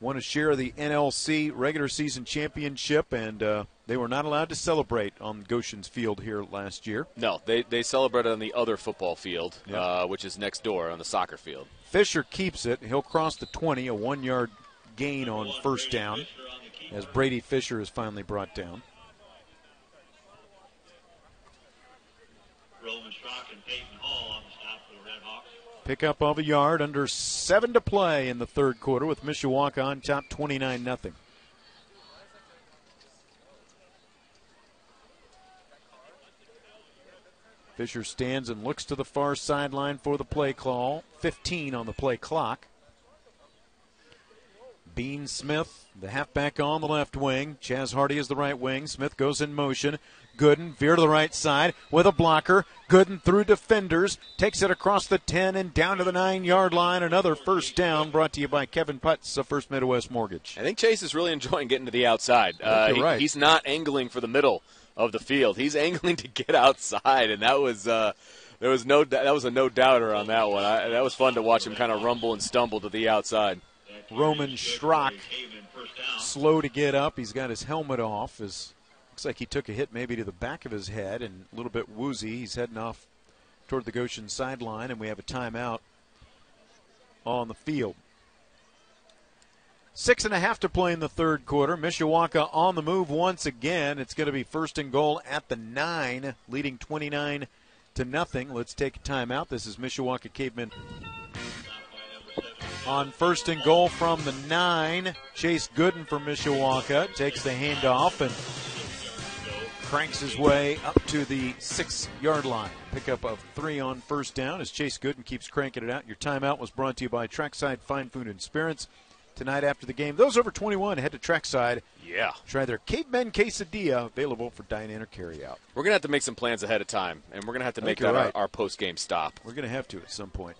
A: won a share of the NLC regular season championship, and uh, they were not allowed to celebrate on Goshen's field here last year.
B: No, they, they celebrated on the other football field,
A: Yeah.
B: uh, which is next door on the soccer field.
A: Fisher keeps it. He'll cross the 20, a one yard gain on first down, as Brady Fisher is finally brought down.
C: Roman Schrock and Peyton Hall on the stop for the
A: of a yard, under seven to play in the third quarter with Mishawaka on top 29 0. Fisher stands and looks to the far sideline for the play call. 15 on the play clock. Bean Smith, the halfback on the left wing. Chaz Hardy is the right wing. Smith goes in motion. Gooden veer to the right side with a blocker. Gooden through defenders. Takes it across the 10 and down to the 9 yard line. Another first down brought to you by Kevin Putz of First Midwest Mortgage.
B: I think Chase is really enjoying getting to the outside. Uh, he-
A: right.
B: He's not angling for the middle of the field. He's angling to get outside, and that was uh, there was no that was a no doubter on that one. I, that was fun to watch him kind of rumble and stumble to the outside.
A: Roman Schrock
C: Caveman first down.
A: slow to get up. He's got his helmet off. His, looks like he took a hit maybe to the back of his head and a little bit woozy. He's heading off toward the Goshen sideline, and we have a timeout on the field. Six and a half to play in the third quarter. Mishawaka on the move once again. It's going to be first and goal at the nine, leading 29 to nothing. Let's take a timeout. This is Mishawaka Cavemen on first and goal from the nine. Chase Gooden for Mishawaka takes the handoff and cranks his way up to the six yard line. Pickup of three on first down as Chase Gooden keeps cranking it out. Your timeout was brought to you by Trackside Fine Food and Spirits. Tonight after the game, those over 21 head to Trackside.
B: Yeah,
A: Try their Cavemen Quesadilla, available for dine-in or carry-out.
B: we're gonna have to make some plans ahead of time, and we're gonna have to make that
A: right.
B: our, our post game stop.
A: We're going to have to at some point.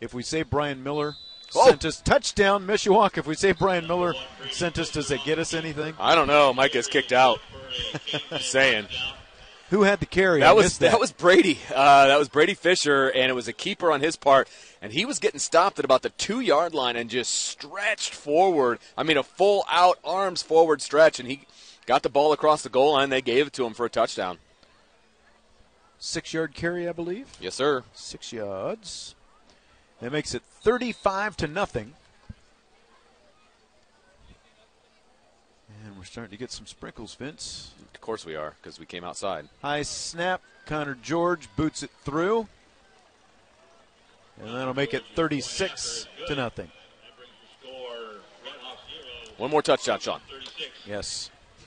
A: If we say Brian Miller
B: Oh!
A: sent us touchdown Mishawaka, if we say Brian Miller sent us, does that get us anything?
B: I don't know. Mike gets kicked out. Saying.
A: Who had the carry? I
B: That was
A: missed
B: that. was Brady. Uh, that was Brady Fisher, and it was a keeper on his part, and he was getting stopped at about the two yard line and just stretched forward. I mean, a full out arms forward stretch, and he got the ball across the goal line. They gave it to him for a touchdown.
A: six yard carry, I believe.
B: Yes, sir.
A: Six yards. That makes it 35 to nothing. And we're starting to get some sprinkles, Vince.
B: Of course we are, because we came outside.
A: High snap. Connor George boots it through. And that'll make it 36 to nothing.
C: Score Red Hawks zero,
B: One more touchdown, Sean.
C: 36.
A: Yes.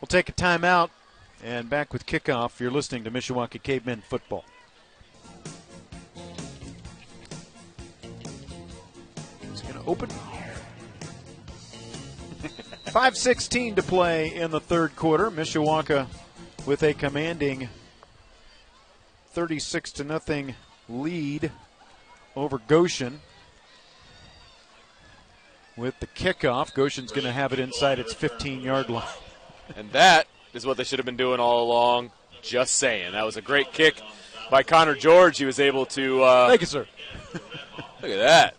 A: we'll take a timeout and back with kickoff. You're listening to Mishawaka Cavemen Football. Open. 5.16 to play in the third quarter. Mishawaka with a commanding 36 to nothing lead over Goshen. With the kickoff, Goshen's going to have it inside its 15 yard line.
B: And that is what they should have been doing all along. Just saying. That was a great kick by Connor George. He was able to. Uh,
A: Thank you, sir.
B: look at that.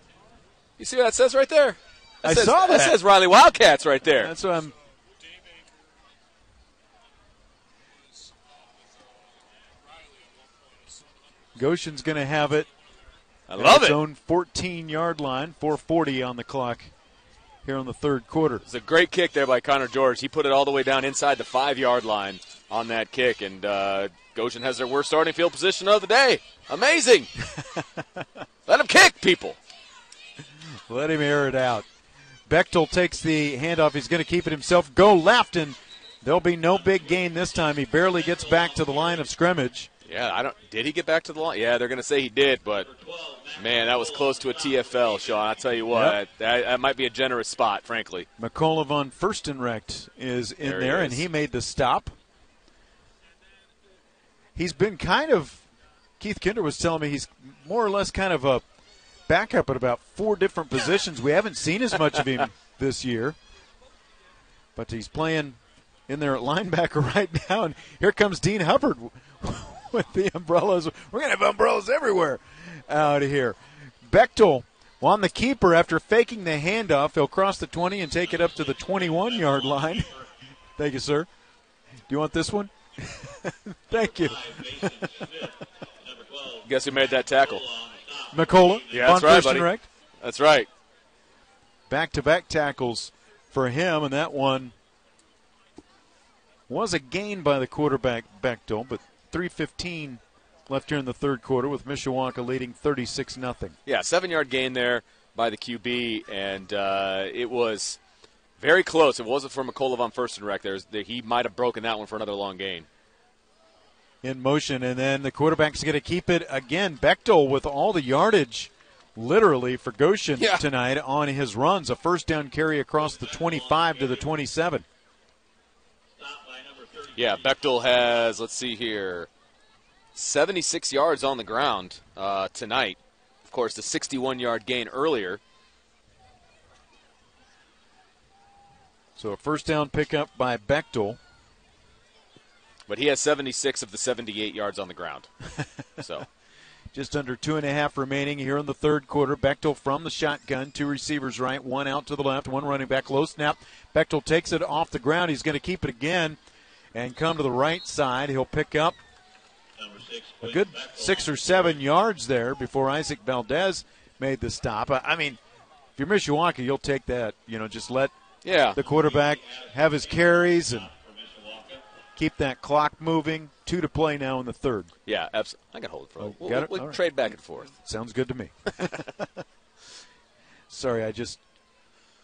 B: You see what that says right there?
A: I
B: says,
A: saw that.
B: That says Riley Wildcats right there.
A: That's what I'm. Goshen's going to have it
B: I love
A: its
B: it.
A: own 14 yard line, 440 on the clock here in the third quarter.
B: It's a great kick there by Connor George. He put it all the way down inside the five yard line on that kick, and uh, Goshen has their worst starting field position of the day. Amazing. Let him kick, people.
A: Let him air it out. Bechtel takes the handoff. He's going to keep it himself. Go left, and there'll be no big gain this time. He barely gets back to the line of scrimmage.
B: Yeah, I don't. Did he get back to the line? Yeah, they're going to say he did, but man, that was close to a TFL, Sean. I tell you what,
A: Yep.
B: that, that might be a generous spot, frankly.
A: McCullough von Furstenrecht is in
B: There he
A: there, and he made the stop. He's been kind of, Keith Kinder was telling me he's more or less kind of a backup at about four different positions. We haven't seen as much of him this year, but he's playing in there at linebacker right now. And here comes Dean Hubbard with the umbrellas. We're going to have umbrellas everywhere out of here. Bechtel on the keeper after faking the handoff. He'll cross the 20 and take it up to the 21 yard line. Thank you, sir. Do you want this one? Thank you.
B: Guess who made that tackle?
A: McCullough.
B: Yeah, that's right, buddy.
A: Furstenrecht.
B: That's right.
A: back to back tackles for him, and that one was a gain by the quarterback Bechtel, but 3.15 left here in the third quarter with Mishawaka leading 36 0.
B: Yeah, seven yard gain there by the QB, and uh, it was very close. It wasn't for McCullough von Furstenrecht. There's, there, he might have broken that one for another long gain.
A: In motion, and then the quarterback's going to keep it again. Bechtel with all the yardage, literally for Goshen
B: Yeah.
A: tonight on his runs. A first down carry across the 25 to the 27.
C: Stopped by number 30.
B: Yeah, Bechtel has, let's see here, 76 yards on the ground uh, tonight. Of course, the 61 yard gain earlier.
A: So a first down pickup by Bechtel.
B: But he has 76 of the 78 yards on the ground. So,
A: Just under two and a half remaining here in the third quarter. Bechtel from the shotgun. Two receivers right, one out to the left, one running back. Low snap. Bechtel takes it off the ground. He's going to keep it again and come to the right side. He'll pick up a good six or seven yards there before Isaac Valdez made the stop. I I mean, if you're Mishawaka, you'll take that. You know, just let
B: yeah.
A: the quarterback have his carries and keep that clock moving. Two to play now in the third.
B: Yeah, absolutely. I can hold it for
A: Oh,
B: we'll,
A: it?
B: we'll
A: All right.
B: trade back and forth.
A: Sounds good to me. Sorry, I just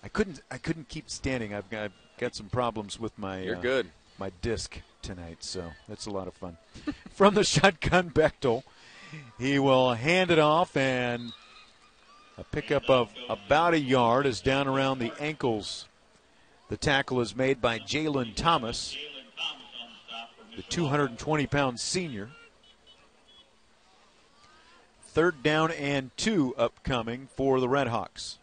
A: I couldn't I couldn't keep standing. I've got, I've got some problems with my
B: You're
A: uh,
B: good.
A: my disc tonight, so that's a lot of fun. From the shotgun, Bechtel, he will hand it off, and a pickup of about a yard is down around the ankles. The tackle is made by Jalen Thomas, the 220 pound senior. Third down and two upcoming for the Redhawks.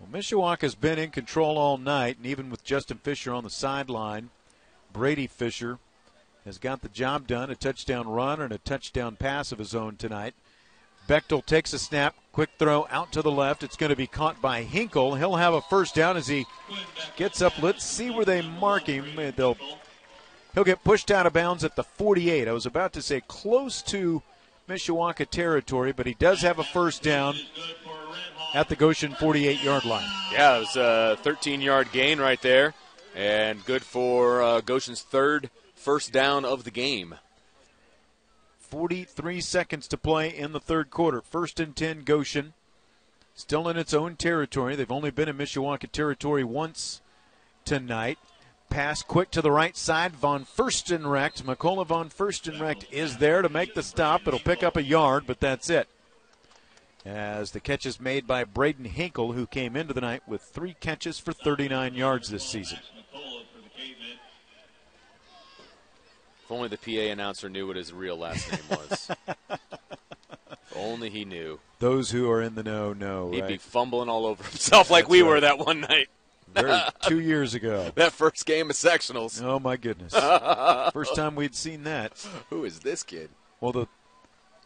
A: Well, Mishawaka's been in control all night, and even with Justin Fisher on the sideline, Brady Fisher has got the job done. A touchdown run and a touchdown pass of his own tonight. Bechtel takes a snap, quick throw out to the left. It's going to be caught by Hinkle. He'll have a first down as he gets up. Let's see where they mark him. They'll, he'll get pushed out of bounds at the 48. I was about to say close to Mishawaka territory, but he does have a first down at the Goshen 48 yard line.
B: Yeah, it was a 13 yard gain right there, and good for uh, Goshen's third first down of the game.
A: 43 seconds to play in the third quarter. First and 10, Goshen still in its own territory. They've only been in Mishawaka territory once tonight. Pass quick to the right side. Von Furstenrecht. McCullough Von Furstenrecht is there to make the stop. It'll pick up a yard, but that's it. As the catch is made by Braden Hinkle, who came into the night with three catches for 39 yards this season.
C: McCullough for the cavemen.
B: If only the PA announcer knew what his real last name was. if only he knew.
A: Those who are in the know know,
B: He'd
A: right?
B: be fumbling all over himself like
A: That's
B: we
A: right.
B: were that one night.
A: Very- two years ago.
B: That first game of sectionals.
A: Oh my goodness! First time we'd seen that.
B: Who is this kid?
A: Well, the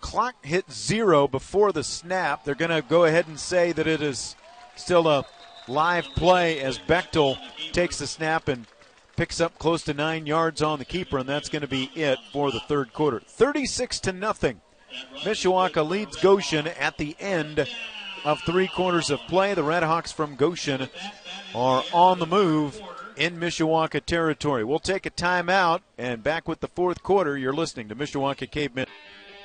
A: clock hit zero before the snap. They're going to go ahead and say that it is still a live play as Bechtel takes the snap and picks up close to nine yards on the keeper, and that's going to be it for the third quarter. 36 to nothing. Mishawaka leads Goshen at the end of three quarters of play. The Redhawks from Goshen are on the move in Mishawaka territory. We'll take a timeout and back with the fourth quarter. You're listening to Mishawaka Cavemen.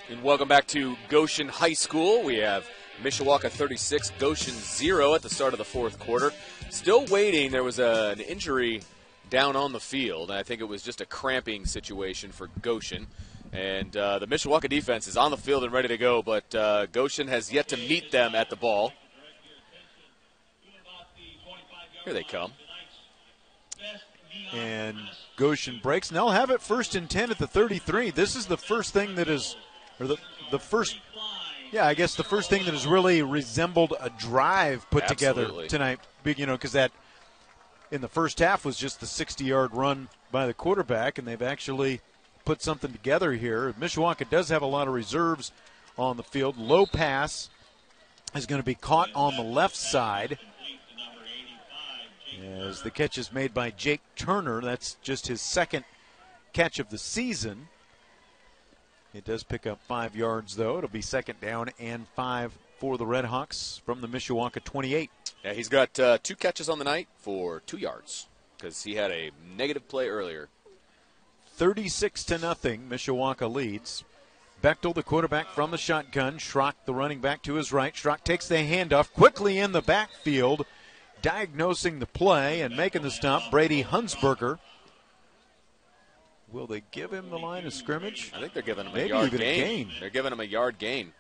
B: And welcome back to Goshen High School. We have Mishawaka 36, Goshen 0 at the start of the fourth quarter. Still waiting. There was a, an injury down on the field. and I think it was just a cramping situation for Goshen. And uh, the Mishawaka defense is on the field and ready to go, but uh, Goshen has yet to meet them at the ball. Here they come.
A: and Goshen breaks. And they'll have it first and 10 at the 33. This is the first thing that is, or the, the first, yeah, I guess the first thing that has really resembled a drive put together tonight. Big, You know, because that in the first half was just the 60 yard run by the quarterback, and they've actually put something together here. Mishawaka does have a lot of reserves on the field. Low pass is going to be caught on the left side. As the catch is made by Jake Turner, that's just his second catch of the season. It does pick up five yards, though. It'll be second down and five for the Redhawks from the Mishawaka 28.
B: Yeah, he's got uh, two catches on the night for two yards because he had a negative play earlier.
A: 36 to nothing, Mishawaka leads. Bechtel, the quarterback from the shotgun. Schrock, the running back to his right. Schrock takes the handoff quickly in the backfield, diagnosing the play and making the stop. Brady Hunsberger. Will they give him the line of scrimmage?
B: I think they're giving him a
A: Maybe
B: yard
A: even a
B: gain.
A: gain.
B: They're giving him a yard gain.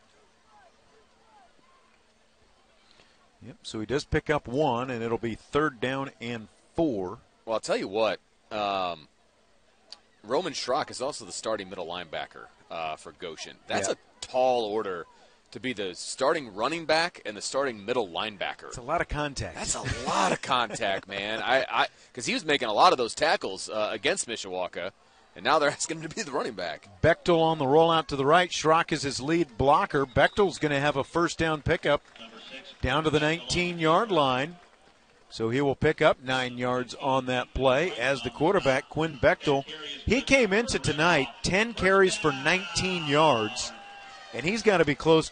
A: Yep. So he does pick up one, and it'll be third down and four.
B: Well, I'll tell you what. Um, Roman Schrock is also the starting middle linebacker uh, for Goshen. That's
A: Yeah.
B: a tall order to be the starting running back and the starting middle linebacker.
A: It's a lot of contact.
B: That's a lot of contact, man. I because he was making a lot of those tackles uh, against Mishawaka, and now they're asking him to be the running back.
A: Bechtel on the rollout to the right. Schrock is his lead blocker. Bechtel's going to have a first down pickup down to the 19 yard line. So he will pick up nine yards on that play as the quarterback, Quinn Bechtel. He came into tonight 10 carries for 19 yards, and he's got to be close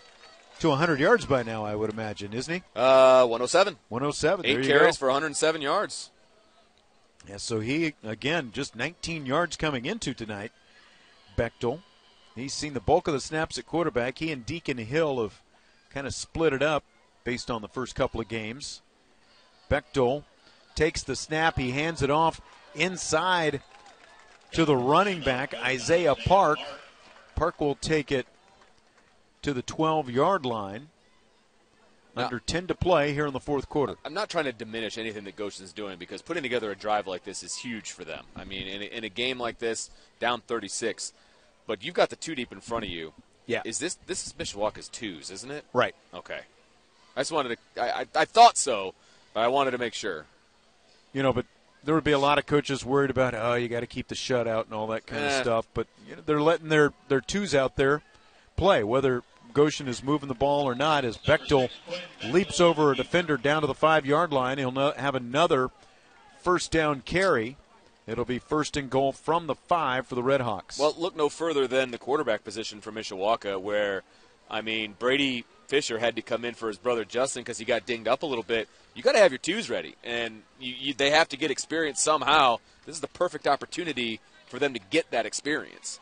A: to 100 yards by now, I would imagine, isn't he?
B: Uh, 107,
A: 107. there
B: eight carries
A: go.
B: for 107 yards.
A: Yeah, so he, again, just 19 yards coming into tonight. Bechtel. He's seen the bulk of the snaps at quarterback. He and Deacon Hill have kind of split it up based on the first couple of games. Bechtel takes the snap. He hands it off inside to the running back, Isaiah Park. Park will take it to the 12 yard line.
B: Now-
A: Under 10 to play here in the fourth quarter.
B: I'm not trying to diminish anything that Goshen's doing because putting together a drive like this is huge for them. I mean, in a, in a game like this, down 36, but you've got the two deep in front of you.
A: Yeah.
B: Is this this is Mishawaka's twos, isn't it?
A: Right.
B: Okay. I just wanted to. I, I, I thought so, but I wanted to make sure.
A: you know, but there would be a lot of coaches worried about, oh, you got to keep the shutout and all that kind of
B: Eh.
A: stuff. But you know, they're letting their their twos out there play, whether Goshen is moving the ball or not. As Bechtel leaps over a defender down to the five yard line, he'll have another first down carry. It'll be first and goal from the five for the Redhawks.
B: Well, look no further than the quarterback position for Mishawaka, where, I mean, Brady Fisher had to come in for his brother Justin because he got dinged up a little bit. You got to have your twos ready, and you, you, they have to get experience somehow. This is the perfect opportunity for them to get that experience.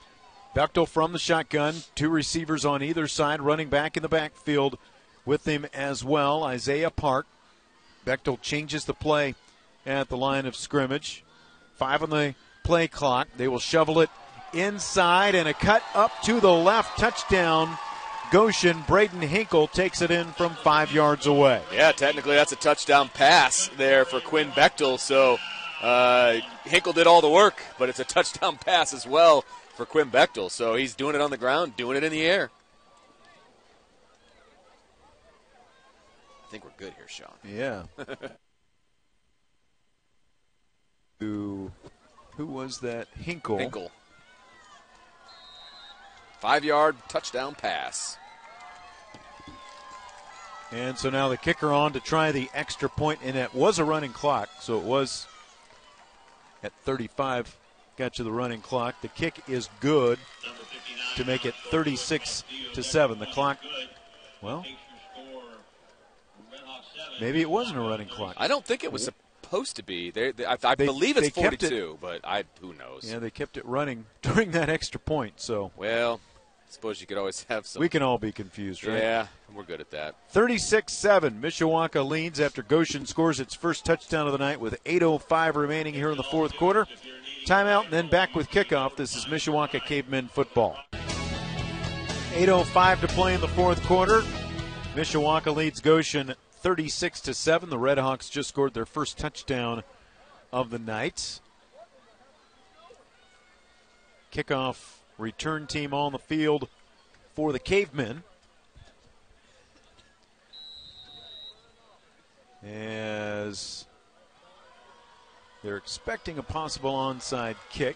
A: Bechtel from the shotgun, two receivers on either side, running back in the backfield with him as well, Isaiah Park. Bechtel changes the play at the line of scrimmage. Five on the play clock. They will shovel it inside and a cut up to the left. Touchdown. Goshen. Braden Hinkle takes it in from five yards away.
B: Yeah, technically that's a touchdown pass there for Quinn Bechtel. So uh, Hinkle did all the work, but it's a touchdown pass as well for Quinn Bechtel. So he's doing it on the ground, doing it in the air. I think we're good here, Sean.
A: Yeah. who, who was that? Hinkle.
B: Hinkle. Five yard touchdown pass.
A: And so now the kicker on to try the extra point, and it was a running clock, so it was at 35. Got you the running clock. The kick is good to make it 36 to seven. The clock, well, maybe it wasn't a running clock.
B: I don't think it was supposed to be. They, they, I, I
A: They-
B: believe it's
A: kept it-
B: 42, but I who knows.
A: Yeah, they kept it running during that extra point, so
B: Well, suppose you could always have some.
A: we can all be confused, right?
B: Yeah, we're good at that.
A: 36 7. Mishawaka leads after Goshen scores its first touchdown of the night with 8.05 remaining here in the fourth quarter. Timeout and then back with kickoff. This is Mishawaka Cavemen football. 8.05 to play in the fourth quarter. Mishawaka leads Goshen 36 to 7. The Redhawks just scored their first touchdown of the night. Kickoff return team on the field for the Cavemen. as they're expecting a possible onside kick.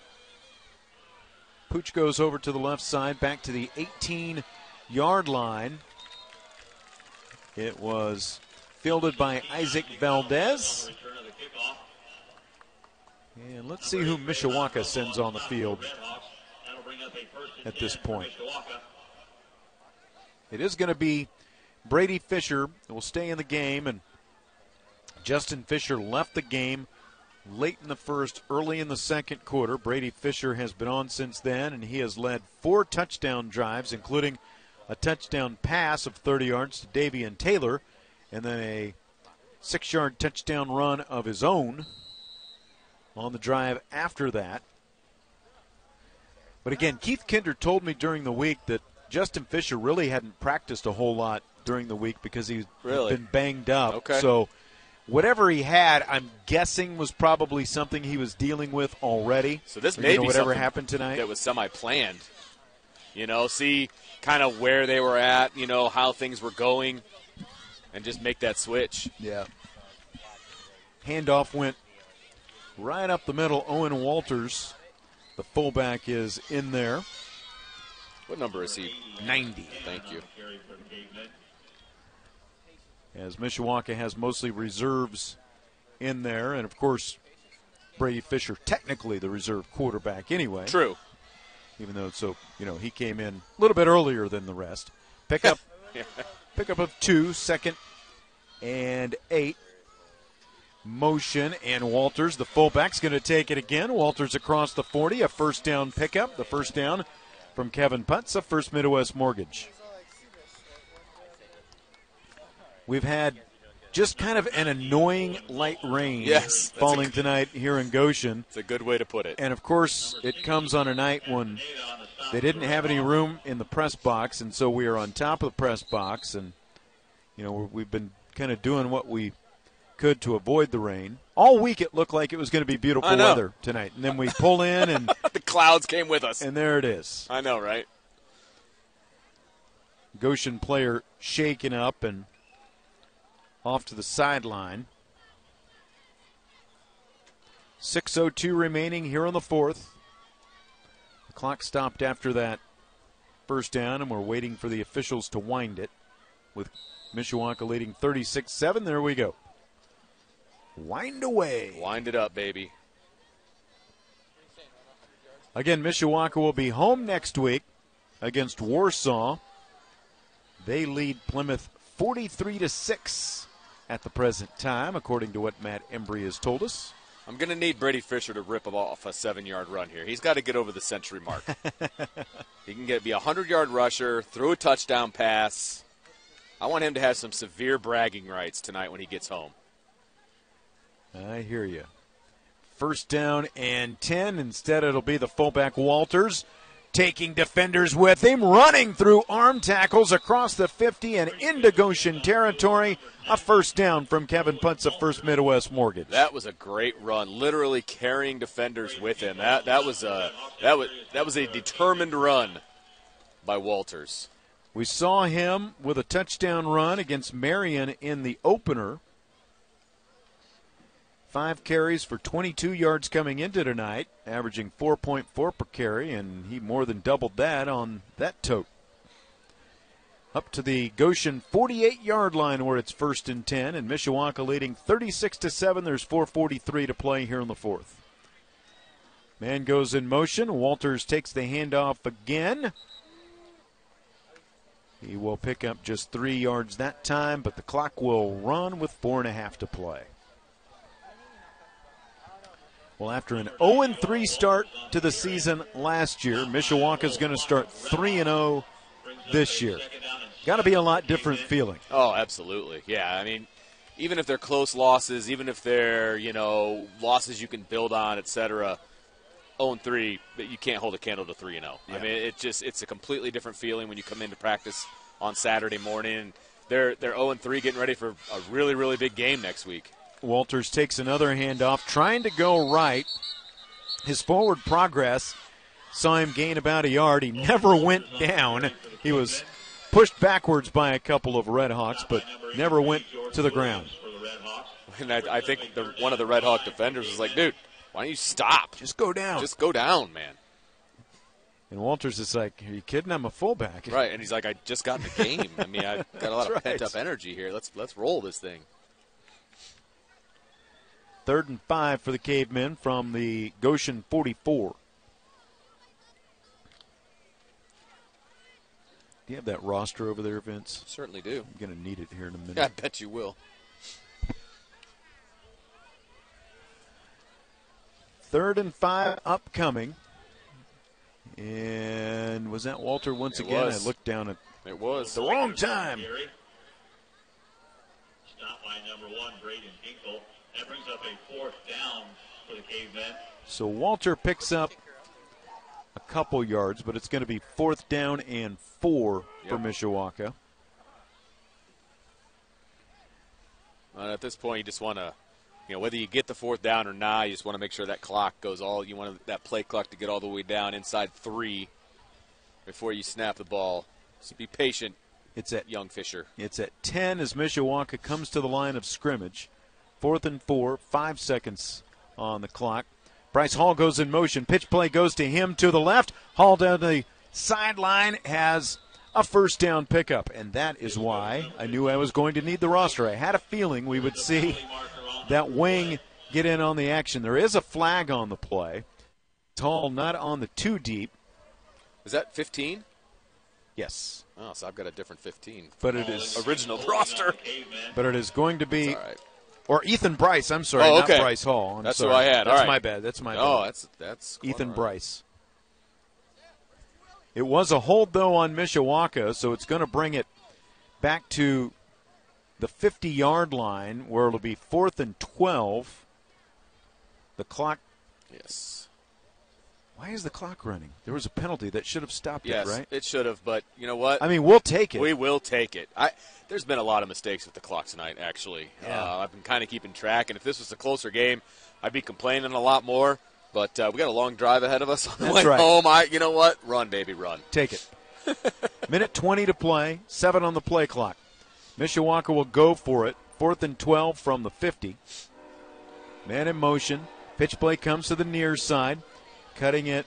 A: Pooch goes over to the left side, back to the 18 yard line. It was fielded by Isaac Valdez. And let's see who Mishawaka sends on the field at this point. It is going to be Brady Fisher will stay in the game, and Justin Fisher left the game late in the first, early in the second quarter. Brady Fisher has been on since then, and he has led four touchdown drives, including a touchdown pass of 30 yards to Davian Taylor, and then a six yard touchdown run of his own on the drive after that. But again, Keith Kinder told me during the week that Justin Fisher really hadn't practiced a whole lot during the week because he's
B: Really?
A: been banged up.
B: Okay.
A: So whatever he had, I'm guessing was probably something he was dealing with already.
B: So this
A: You
B: may
A: know,
B: be
A: whatever happened tonight.
B: that was semi-planned. You know, see kind of where they were at. You know how things were going, and just make that switch.
A: Yeah. Handoff went right up the middle. Owen Walters, the fullback, is in there.
B: What number is he?
A: 90.
B: Thank you.
A: As Mishawaka has mostly reserves in there. And of course, Brady Fisher, technically the reserve quarterback anyway.
B: True.
A: Even though, so, you know, he came in a little bit earlier than the rest. Pickup, pickup of two, second and eight. Motion and Walters, the fullback's going to take it again. Walters across the 40, a first down pickup. The first down from Kevin Putz, a First Midwest Mortgage. We've had just kind of an annoying light rain
B: Yes, a
A: falling tonight here in Goshen.
B: It's a good way to put it.
A: And of course, it comes on a night when they didn't have any room in the press box, and so we are on top of the press box, and you know we've been kind of doing what we could to avoid the rain. All week it looked like it was going to be beautiful weather tonight, and then we pull in, and
B: the clouds came with us.
A: and there it is.
B: I know, right?
A: Goshen player shaken up and off to the sideline. 6.02 remaining here on the fourth. The clock stopped after that first down, and we're waiting for the officials to wind it with Mishawaka leading 36 7. There we go. Wind away.
B: Wind it up, baby.
A: Again, Mishawaka will be home next week against Warsaw. They lead Plymouth 43 to 6 at the present time, according to what Matt Embry has told us.
B: I'm going to need Brady Fisher to rip off a seven-yard run here. He's got to get over the century mark. he can get be a hundred-yard rusher, throw a touchdown pass. I want him to have some severe bragging rights tonight when he gets home.
A: I hear you. First down and 10. Instead, it'll be the fullback Walters taking defenders with him, running through arm tackles across the 50 and into Goshen territory. A first down from Kevin Putz of First Midwest Mortgage.
B: That was a great run, literally carrying defenders with him. That that was a that was that was a determined run by Walters.
A: We saw him with a touchdown run against Marion in the opener. Five carries for 22 yards coming into tonight, averaging 4.4 per carry, and he more than doubled that on that tote. Up to the Goshen 48 yard line where it's first and 10, and Mishawaka leading 36 to 7. There's 4.43 to play here in the fourth. Man goes in motion. Walters takes the handoff again. He will pick up just three yards that time, but the clock will run with four and a half to play. Well, after an 0 3 start to the season last year, Mishawaka is going to start 3 0 this year. Got to be a lot different feeling.
B: Oh, absolutely. Yeah, I mean, even if they're close losses, even if they're you know losses you can build on, etc. 0 3, but you can't hold a candle to 3 0. I mean, it just it's a completely different feeling when you come into practice on Saturday morning. They're they're 0 3, getting ready for a really really big game next week.
A: Walters takes another handoff, trying to go right. His forward progress saw him gain about a yard. He never went down. He was pushed backwards by a couple of Red Hawks, but never went to the ground.
B: And I, I think the, one of the Red Hawk defenders was like, dude, why don't you stop?
A: Just go down.
B: Just go down, man.
A: And Walters is like, Are you kidding? I'm a fullback.
B: Right, and he's like, I just got in the game. I mean, I've got a lot of
A: right.
B: pent up energy here. Let's let's roll this thing.
A: Third and five for the Cavemen from the Goshen 44. Do you have that roster over there, Vince?
B: Certainly do.
A: I'm going to need it here in a minute.
B: I bet you will.
A: Third and five upcoming. And was that Walter once
B: It
A: again?
B: was.
A: I looked down at
B: It was.
A: the wrong time.
C: Stop by number one, Braden Hinkle. That brings up a fourth down for the cavemen.
A: So Walter picks up a couple yards, but it's going to be fourth down and four for Mishawaka.
B: Uh, at this point, you just want to, you know, whether you get the fourth down or not, you just want to make sure that clock goes all. You want that play clock to get all the way down inside three before you snap the ball. So be patient,
A: It's at
B: young Fisher.
A: It's at 10 as Mishawaka comes to the line of scrimmage. Fourth and four, five seconds on the clock. Bryce Hall goes in motion. Pitch play goes to him to the left. Hall down the sideline has a first down pickup. And that is why I knew I was going to need the roster. I had a feeling we would see that wing get in on the action. There is a flag on the play. Hall not on the two deep.
B: Is that 15?
A: Yes.
B: Oh, so I've got a different 15.
A: But it is
B: Original roster.
A: but it is going to be
B: right.
A: Or Ethan Bryce. I'm sorry,
B: Oh,
A: not. Bryce Hall. I'm
B: That's who. I had.
A: That's
B: All right.
A: my bad. That's my bad.
B: Oh,
A: bad.
B: that's that's
A: Ethan. Bryce. It was a hold though on Mishawaka, so it's going to bring it back to the 50-yard line where it'll be fourth and 12. The clock.
B: Yes.
A: Why is the clock running? There was a penalty that should have stopped
B: Yes,
A: it, right?
B: it should have, but you know what?
A: I mean, we'll take it.
B: We will take it. I there's been a lot of mistakes with the clock tonight. Actually,
A: Yeah.
B: uh, I've been kind of keeping track, and if this was a closer game, I'd be complaining a lot more. But uh, we got a long drive ahead of us on the way
A: right.
B: home. I, you know what? Run, baby, run.
A: Take it. Minute 20 to play, seven on the play clock. Mishawaka will go for it. Fourth and 12 from the 50. Man in motion. Pitch play comes to the near side, cutting it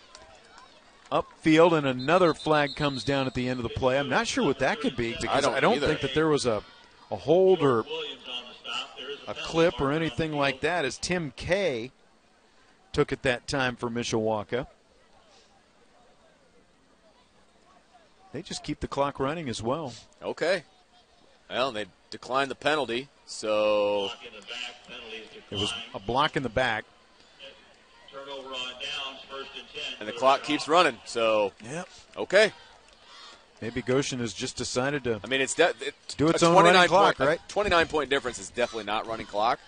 A: upfield, and another flag comes down at the end of the play. I'm not sure what that could be because
B: don't
A: I don't think that there was a, a hold or
C: Williams on the stop. There is
A: a clip or anything like that as Tim Kay took it that time for Mishawaka. They just keep the clock running as well.
B: Okay. Well, and they declined the penalty, so
C: Block in the back, penalty is
A: It was a block in the back.
C: Turnover on downs, first and
B: the clock keeps running. So
A: Yep.
B: okay.
A: Maybe Goshen has just decided to.
B: I mean, it's de- it,
A: Do its own running
B: 29
A: clock,
B: point,
A: right?
B: 29 point difference is definitely not running clock,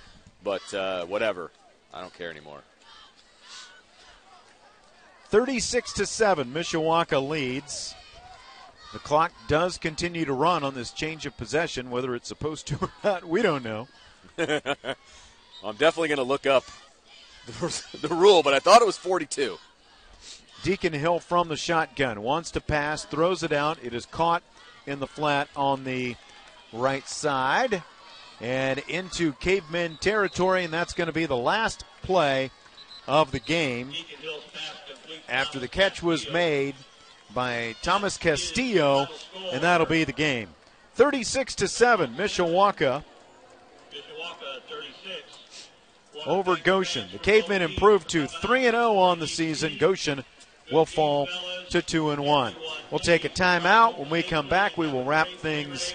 B: but uh, whatever. I don't care anymore.
A: 36 to 7, Mishawaka leads. The clock does continue to run on this change of possession, whether it's supposed to or not, we don't know.
B: I'm definitely going to look up the, rule, but I thought it was 42.
A: Deacon Hill from the shotgun wants to pass, throws it out. It is caught in the flat on the right side and into cavemen territory, and that's going to be the last play of the game after the catch was made by Thomas Castillo, and that'll be the game. 36 to 7, Mishawaka
C: Mishawaka 36.
A: Over Goshen. The Cavemen improved to 3 and 0 on the season. Goshen will fall to 2 and 1. We'll take a timeout. When we come back, we will wrap things